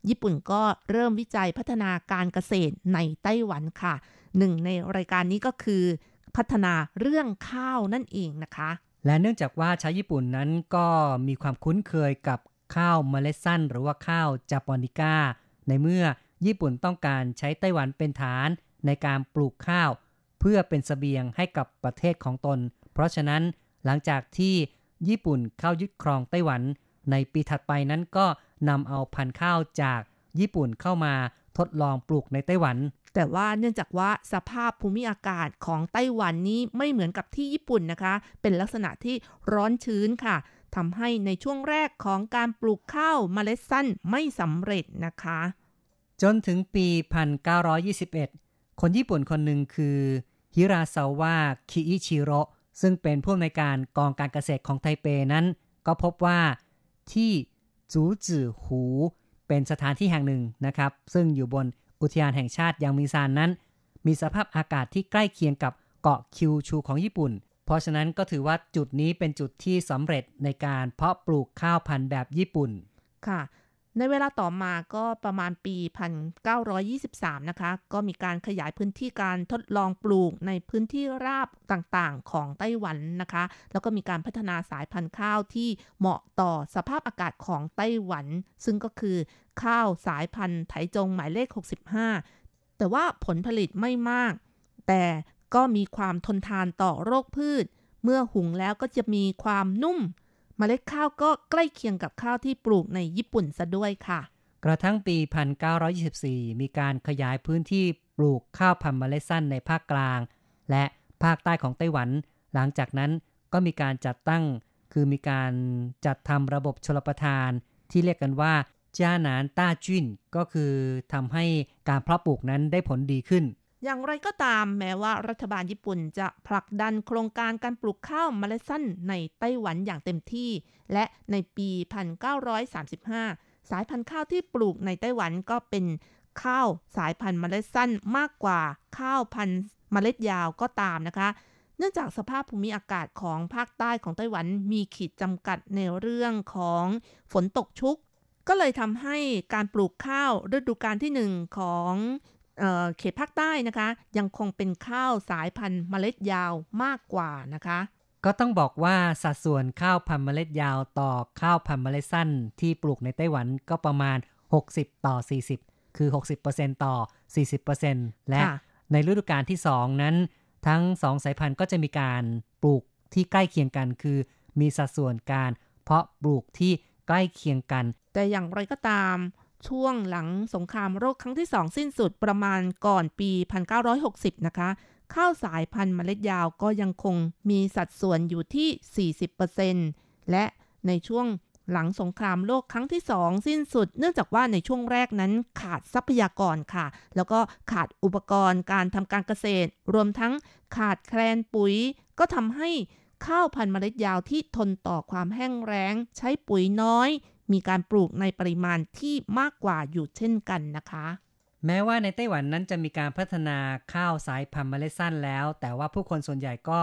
ญี่ปุ่นก็เริ่มวิจัยพัฒนาการเกษตรในไต้หวันค่ะหนึ่งในรายการนี้ก็คือพัฒนาเรื่องข้าวนั่นเองนะคะ และเนื่องจากว่าชาวญี่ปุ่นนั้นก็มีความคุ้นเคยกับ ข้าวเมล็ดสั้น หรือว่าข้าวจาปอนิก้า ในเมื่อญี่ปุ่นต้องการใช้ไต้หวันเป็นฐานในการปลูกข้าว เพื่อเป็นสเสบียงให้กับประเทศของตน เพราะฉะนั้นหลังจากที่ญี่ปุ่นเข้ายึดครองไต้หวัน ในปีถัดไปนั้นก็นำเอาพันธุ์ข้าวจากญี่ปุ่นเข้ามาทดลองปลูกในไต้หวัน แต่ว่าเนื่องจากว่าสภาพภูมิอากาศของไต้หวันนี้ไม่เหมือนกับที่ญี่ปุ่นนะคะ เป็นลักษณะที่ร้อนชื้นค่ะ ทำให้ในช่วงแรกของการปลูกข้าวเมล็ดสั้นไม่สำเร็จนะคะ จนถึงปี 1921 คนญี่ปุ่นคนหนึ่งคือฮิราซาวะคิอิชิโรซึ่งเป็นผู้อำนวยการกองการเกษตรของไทเปนั้น ก็พบว่าที่จูจือหู เป็นสถานที่แห่งหนึ่งนะครับ ซึ่งอยู่บนอุทยานแห่งชาติยังมิซานนั้น มีสภาพอากาศที่ใกล้เคียงกับเกาะคิวชูของญี่ปุ่น เพราะฉะนั้นก็ถือว่าจุดนี้เป็นจุดที่สำเร็จในการเพาะปลูกข้าวพันธุ์แบบญี่ปุ่น ค่ะ ในเวลาต่อมาก็ประมาณปี 1923 นะคะ ก็มีการขยายพื้นที่การทดลองปลูกในพื้นที่ราบต่างๆ ของไต้หวันนะคะ แล้วก็มีการพัฒนาสายพันธุ์ข้าวที่เหมาะต่อสภาพอากาศของไต้หวัน ซึ่งก็คือข้าวสายพันธุ์ไถจงหมายเลข 65 แต่ว่าผลผลิตไม่มากแต่ ก็มีความทนทานต่อโรคพืช เมื่อหุงแล้วก็จะมีความนุ่มเมล็ดข้าวก็ใกล้เคียงกับข้าวที่ปลูกในญี่ปุ่นซะด้วยค่ะ กระทั่งปี 1924 มีการขยายพื้นที่ปลูกข้าวพันธุ์เมล็ดสั้นในภาคกลาง และภาคใต้ของไต้หวัน หลังจากนั้นก็มีการจัดตั้ง คือมีการจัดทำระบบชลประทาน ที่เรียกกันว่าจ้าหนานต้าจุนก็คือทำให้การเพาะปลูกนั้นได้ผลดีขึ้น อย่างไรก็ตามแม้ว่ารัฐบาลญี่ปุ่นจะผลักดันโครงการการปลูกข้าวเมล็ดสั้นในไต้หวันอย่างเต็มที่ และในปี 1935 สายพันธุ์ข้าวที่ปลูกในไต้หวันก็เป็นข้าวสายพันธุ์เมล็ดสั้นมากกว่าข้าวพันธุ์เมล็ดยาวก็ตามนะคะ เนื่องจากสภาพภูมิอากาศของภาคใต้ของไต้หวันมีขีดจำกัดในเรื่องของฝนตกชุก ก็เลยทำให้การปลูกข้าวฤดูกาลที่หนึ่งของ เออเขตภาคใต้นะคะ ยังคงเป็นข้าวสายพันธุ์เมล็ดยาวมากกว่านะคะ ก็ต้องบอกว่าสัดส่วนข้าวพันธุ์เมล็ดยาวต่อข้าวพันธุ์เมล็ดสั้น ที่ปลูกในไต้หวันก็ประมาณ 60 ต่อ 40 คือ 60%ต่อ 40%และค่ะในฤดูกาลที่ 2 นั้น ทั้ง 2 สายพันธุ์ก็จะมีการปลูกที่ใกล้เคียงกัน คือมีสัดส่วนการเพาะปลูกที่ใกล้เคียงกัน แต่อย่างไรก็ตาม ช่วงหลังสงครามโลกครั้งที่สองสิ้นสุดประมาณก่อนปี 1960 นะคะ ข้าวสายพันธุ์เมล็ดยาวก็ยังคงมีสัดส่วนอยู่ที่ 40%และในช่วงหลังสงครามโลกครั้งที่สองสิ้นสุด เนื่องจากว่าในช่วงแรกนั้นขาดทรัพยากรค่ะ แล้วก็ขาดอุปกรณ์การทำการเกษตร รวมทั้งขาดแคลนปุ๋ย ก็ทำให้ข้าวพันธุ์เมล็ดยาวที่ทนต่อความแห้งแล้ง ใช้ปุ๋ยน้อย มีการปลูกในปริมาณที่มากกว่าอยู่เช่นกันนะคะ แม้ว่าในไต้หวันนั้นจะมีการพัฒนาข้าวสายพันธุ์เมล็ดสั้นแล้ว แต่ว่าผู้คนส่วนใหญ่ก็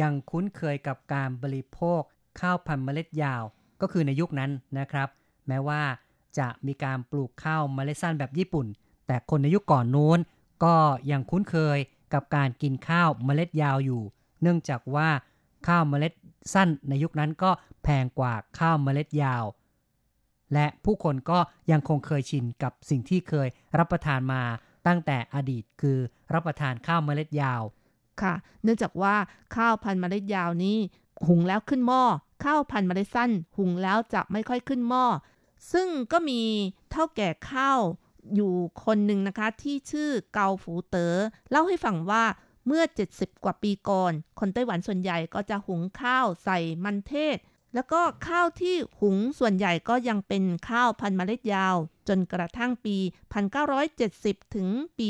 ยังคุ้นเคยกับการบริโภค ข้าวพันธุ์เมล็ดยาว ก็คือในยุคนั้นนะครับ แม้ว่าจะมีการปลูกข้าวเมล็ดสั้นแบบญี่ปุ่น แต่คนในยุคก่อนนู้น ก็ยังคุ้นเคยกับการกินข้าวเมล็ดยาวอยู่ เนื่องจากว่าข้าวเมล็ดสั้นในยุคนั้นก็แพงกว่าข้าวเมล็ดยาว และผู้คนก็ยังคงเคยชินกับสิ่งที่เคยรับประทานมาตั้งแต่อดีตคือรับประทานข้าวเมล็ดยาว ค่ะ เนื่องจากว่าข้าวพันธุ์เมล็ดยาวนี้ หุงแล้วขึ้นหม้อข้าวพันธุ์เมล็ดสั้น หุงแล้วจะไม่ค่อยขึ้นหม้อซึ่งก็มีเท่าแก่ข้าวอยู่คนหนึ่งนะคะที่ชื่อเกาฝูเตอ๋อเล่าให้ฟังว่าเมื่อ 70 กว่าปีก่อน คนไต้หวันส่วนใหญ่ก็จะหุงข้าวใส่มันเทศ แล้วก็ข้าวที่หุงส่วนใหญ่ก็ยังเป็นข้าวพันธุ์เมล็ดยาว จนกระทั่งปี 1970 ถึงปี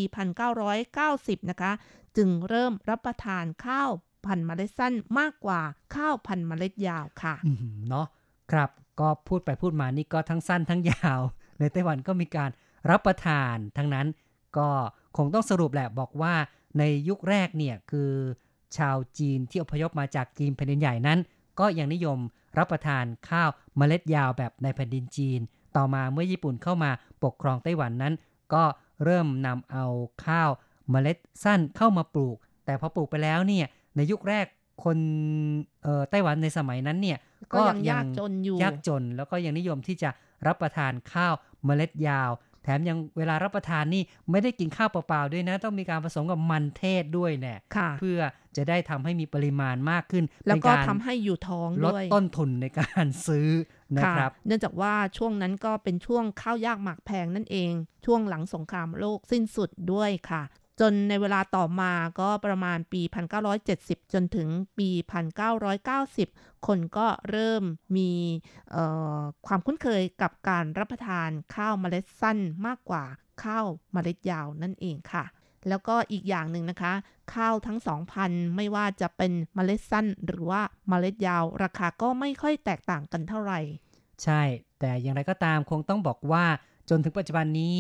1990 นะคะ จึงเริ่มรับประทานข้าวพันธุ์เมล็ดสั้นมากกว่าข้าวพันธุ์เมล็ดยาวค่ะเนาะครับก็พูดไปพูดมานี่ก็ทั้งสั้นทั้งยาว ในไต้หวันก็มีการรับประทานทั้งนั้นก็คงต้องสรุปแหละบอกว่าในยุคแรกเนี่ยคือ ชาวจีนที่อพยพมาจากจีนแผ่นดินใหญ่นั้น ก็ยังนิยม รับประทานข้าวเมล็ดยาวแบบในแผ่นดินจีน ต่อมาเมื่อญี่ปุ่นเข้ามาปกครองไต้หวันนั้น ก็เริ่มนำเอาข้าวเมล็ดสั้นเข้ามาปลูก แต่พอปลูกไปแล้วเนี่ยในยุคแรกคนเอ่อไต้หวันในสมัยนั้นเนี่ยก็ยังยากจนอยู่ยากจนแล้วก็ยังนิยมที่จะรับประทานข้าวเมล็ดยาว แถมยังเวลารับประทานนี่ไม่ได้กินข้าวเปล่าๆด้วยนะ ต้องมีการผสมกับมันเทศด้วยแน่ค่ะเพื่อจะได้ทำให้มีปริมาณมากขึ้น แล้วก็เป็นารทำให้อยู่ท้องลดด้วยต้นทุนในการซื้อนะค่ะครับ เนื่องจากว่าช่วงนั้นก็เป็นช่วงข้าวยากหมากแพงนั่นเอง ช่วงหลังสงครามโลกสิ้นสุดด้วยค่ะ จนในเวลาต่อมาก็ประมาณปี 1970 จนถึงปี 1990 คนก็เริ่มมีความคุ้นเคยกับการรับประทานข้าวเมล็ดสั้นมากกว่าข้าวเมล็ดยาวนั่นเองค่ะ แล้วก็อีกอย่างหนึ่งนะคะ ข้าวทั้งสองพันไม่ว่าจะเป็นเมล็ดสั้นหรือว่าเมล็ดยาว ราคาก็ไม่ค่อยแตกต่างกันเท่าไหร่ ใช่ แต่อย่างไรก็ตามคงต้องบอกว่าจนถึงปัจจุบันนี้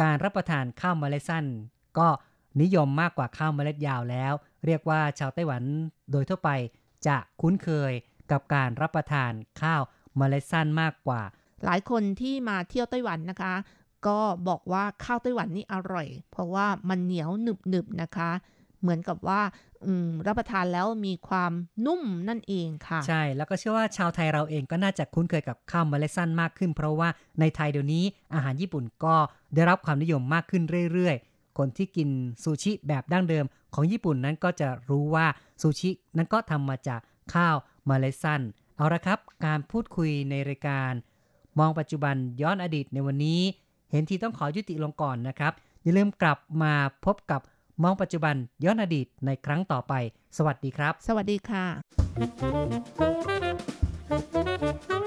การรับประทานข้าวเมล็ดสั้น ก็นิยมมากกว่าข้าวเมล็ดยาวแล้ว เรียกว่าชาวไต้หวันโดยทั่วไปจะคุ้นเคยกับการรับประทานข้าวเมล็ดสั้นมากกว่า หลายคนที่มาเที่ยวไต้หวันนะคะ ก็บอกว่าข้าวไต้หวันนี่อร่อย เพราะว่ามันเหนียวหนึบๆนะคะ เหมือนกับว่าอืมรับประทานแล้วมีความนุ่มนั่นเองค่ะ ใช่แล้วก็เชื่อว่าชาวไทยเราเองก็น่าจะคุ้นเคยกับข้าวเมล็ดสั้นมากขึ้น เพราะว่าในไทยเดี๋ยวนี้อาหารญี่ปุ่นก็ได้รับความนิยมมากขึ้นเรื่อยๆ คนที่กินซูชิแบบดั้งเดิมของญี่ปุ่นนั้นก็จะรู้ว่าซูชินั้นก็ทำมาจากข้าวเมล็ดสั้นเอาละครับ การพูดคุยในรายการ มองปัจจุบันย้อนอดีตในวันนี้ เห็นทีต้องขอยุติลงก่อนนะครับ อย่าลืมกลับมาพบกับมองปัจจุบันย้อนอดีตในครั้งต่อไป สวัสดีครับ สวัสดีค่ะ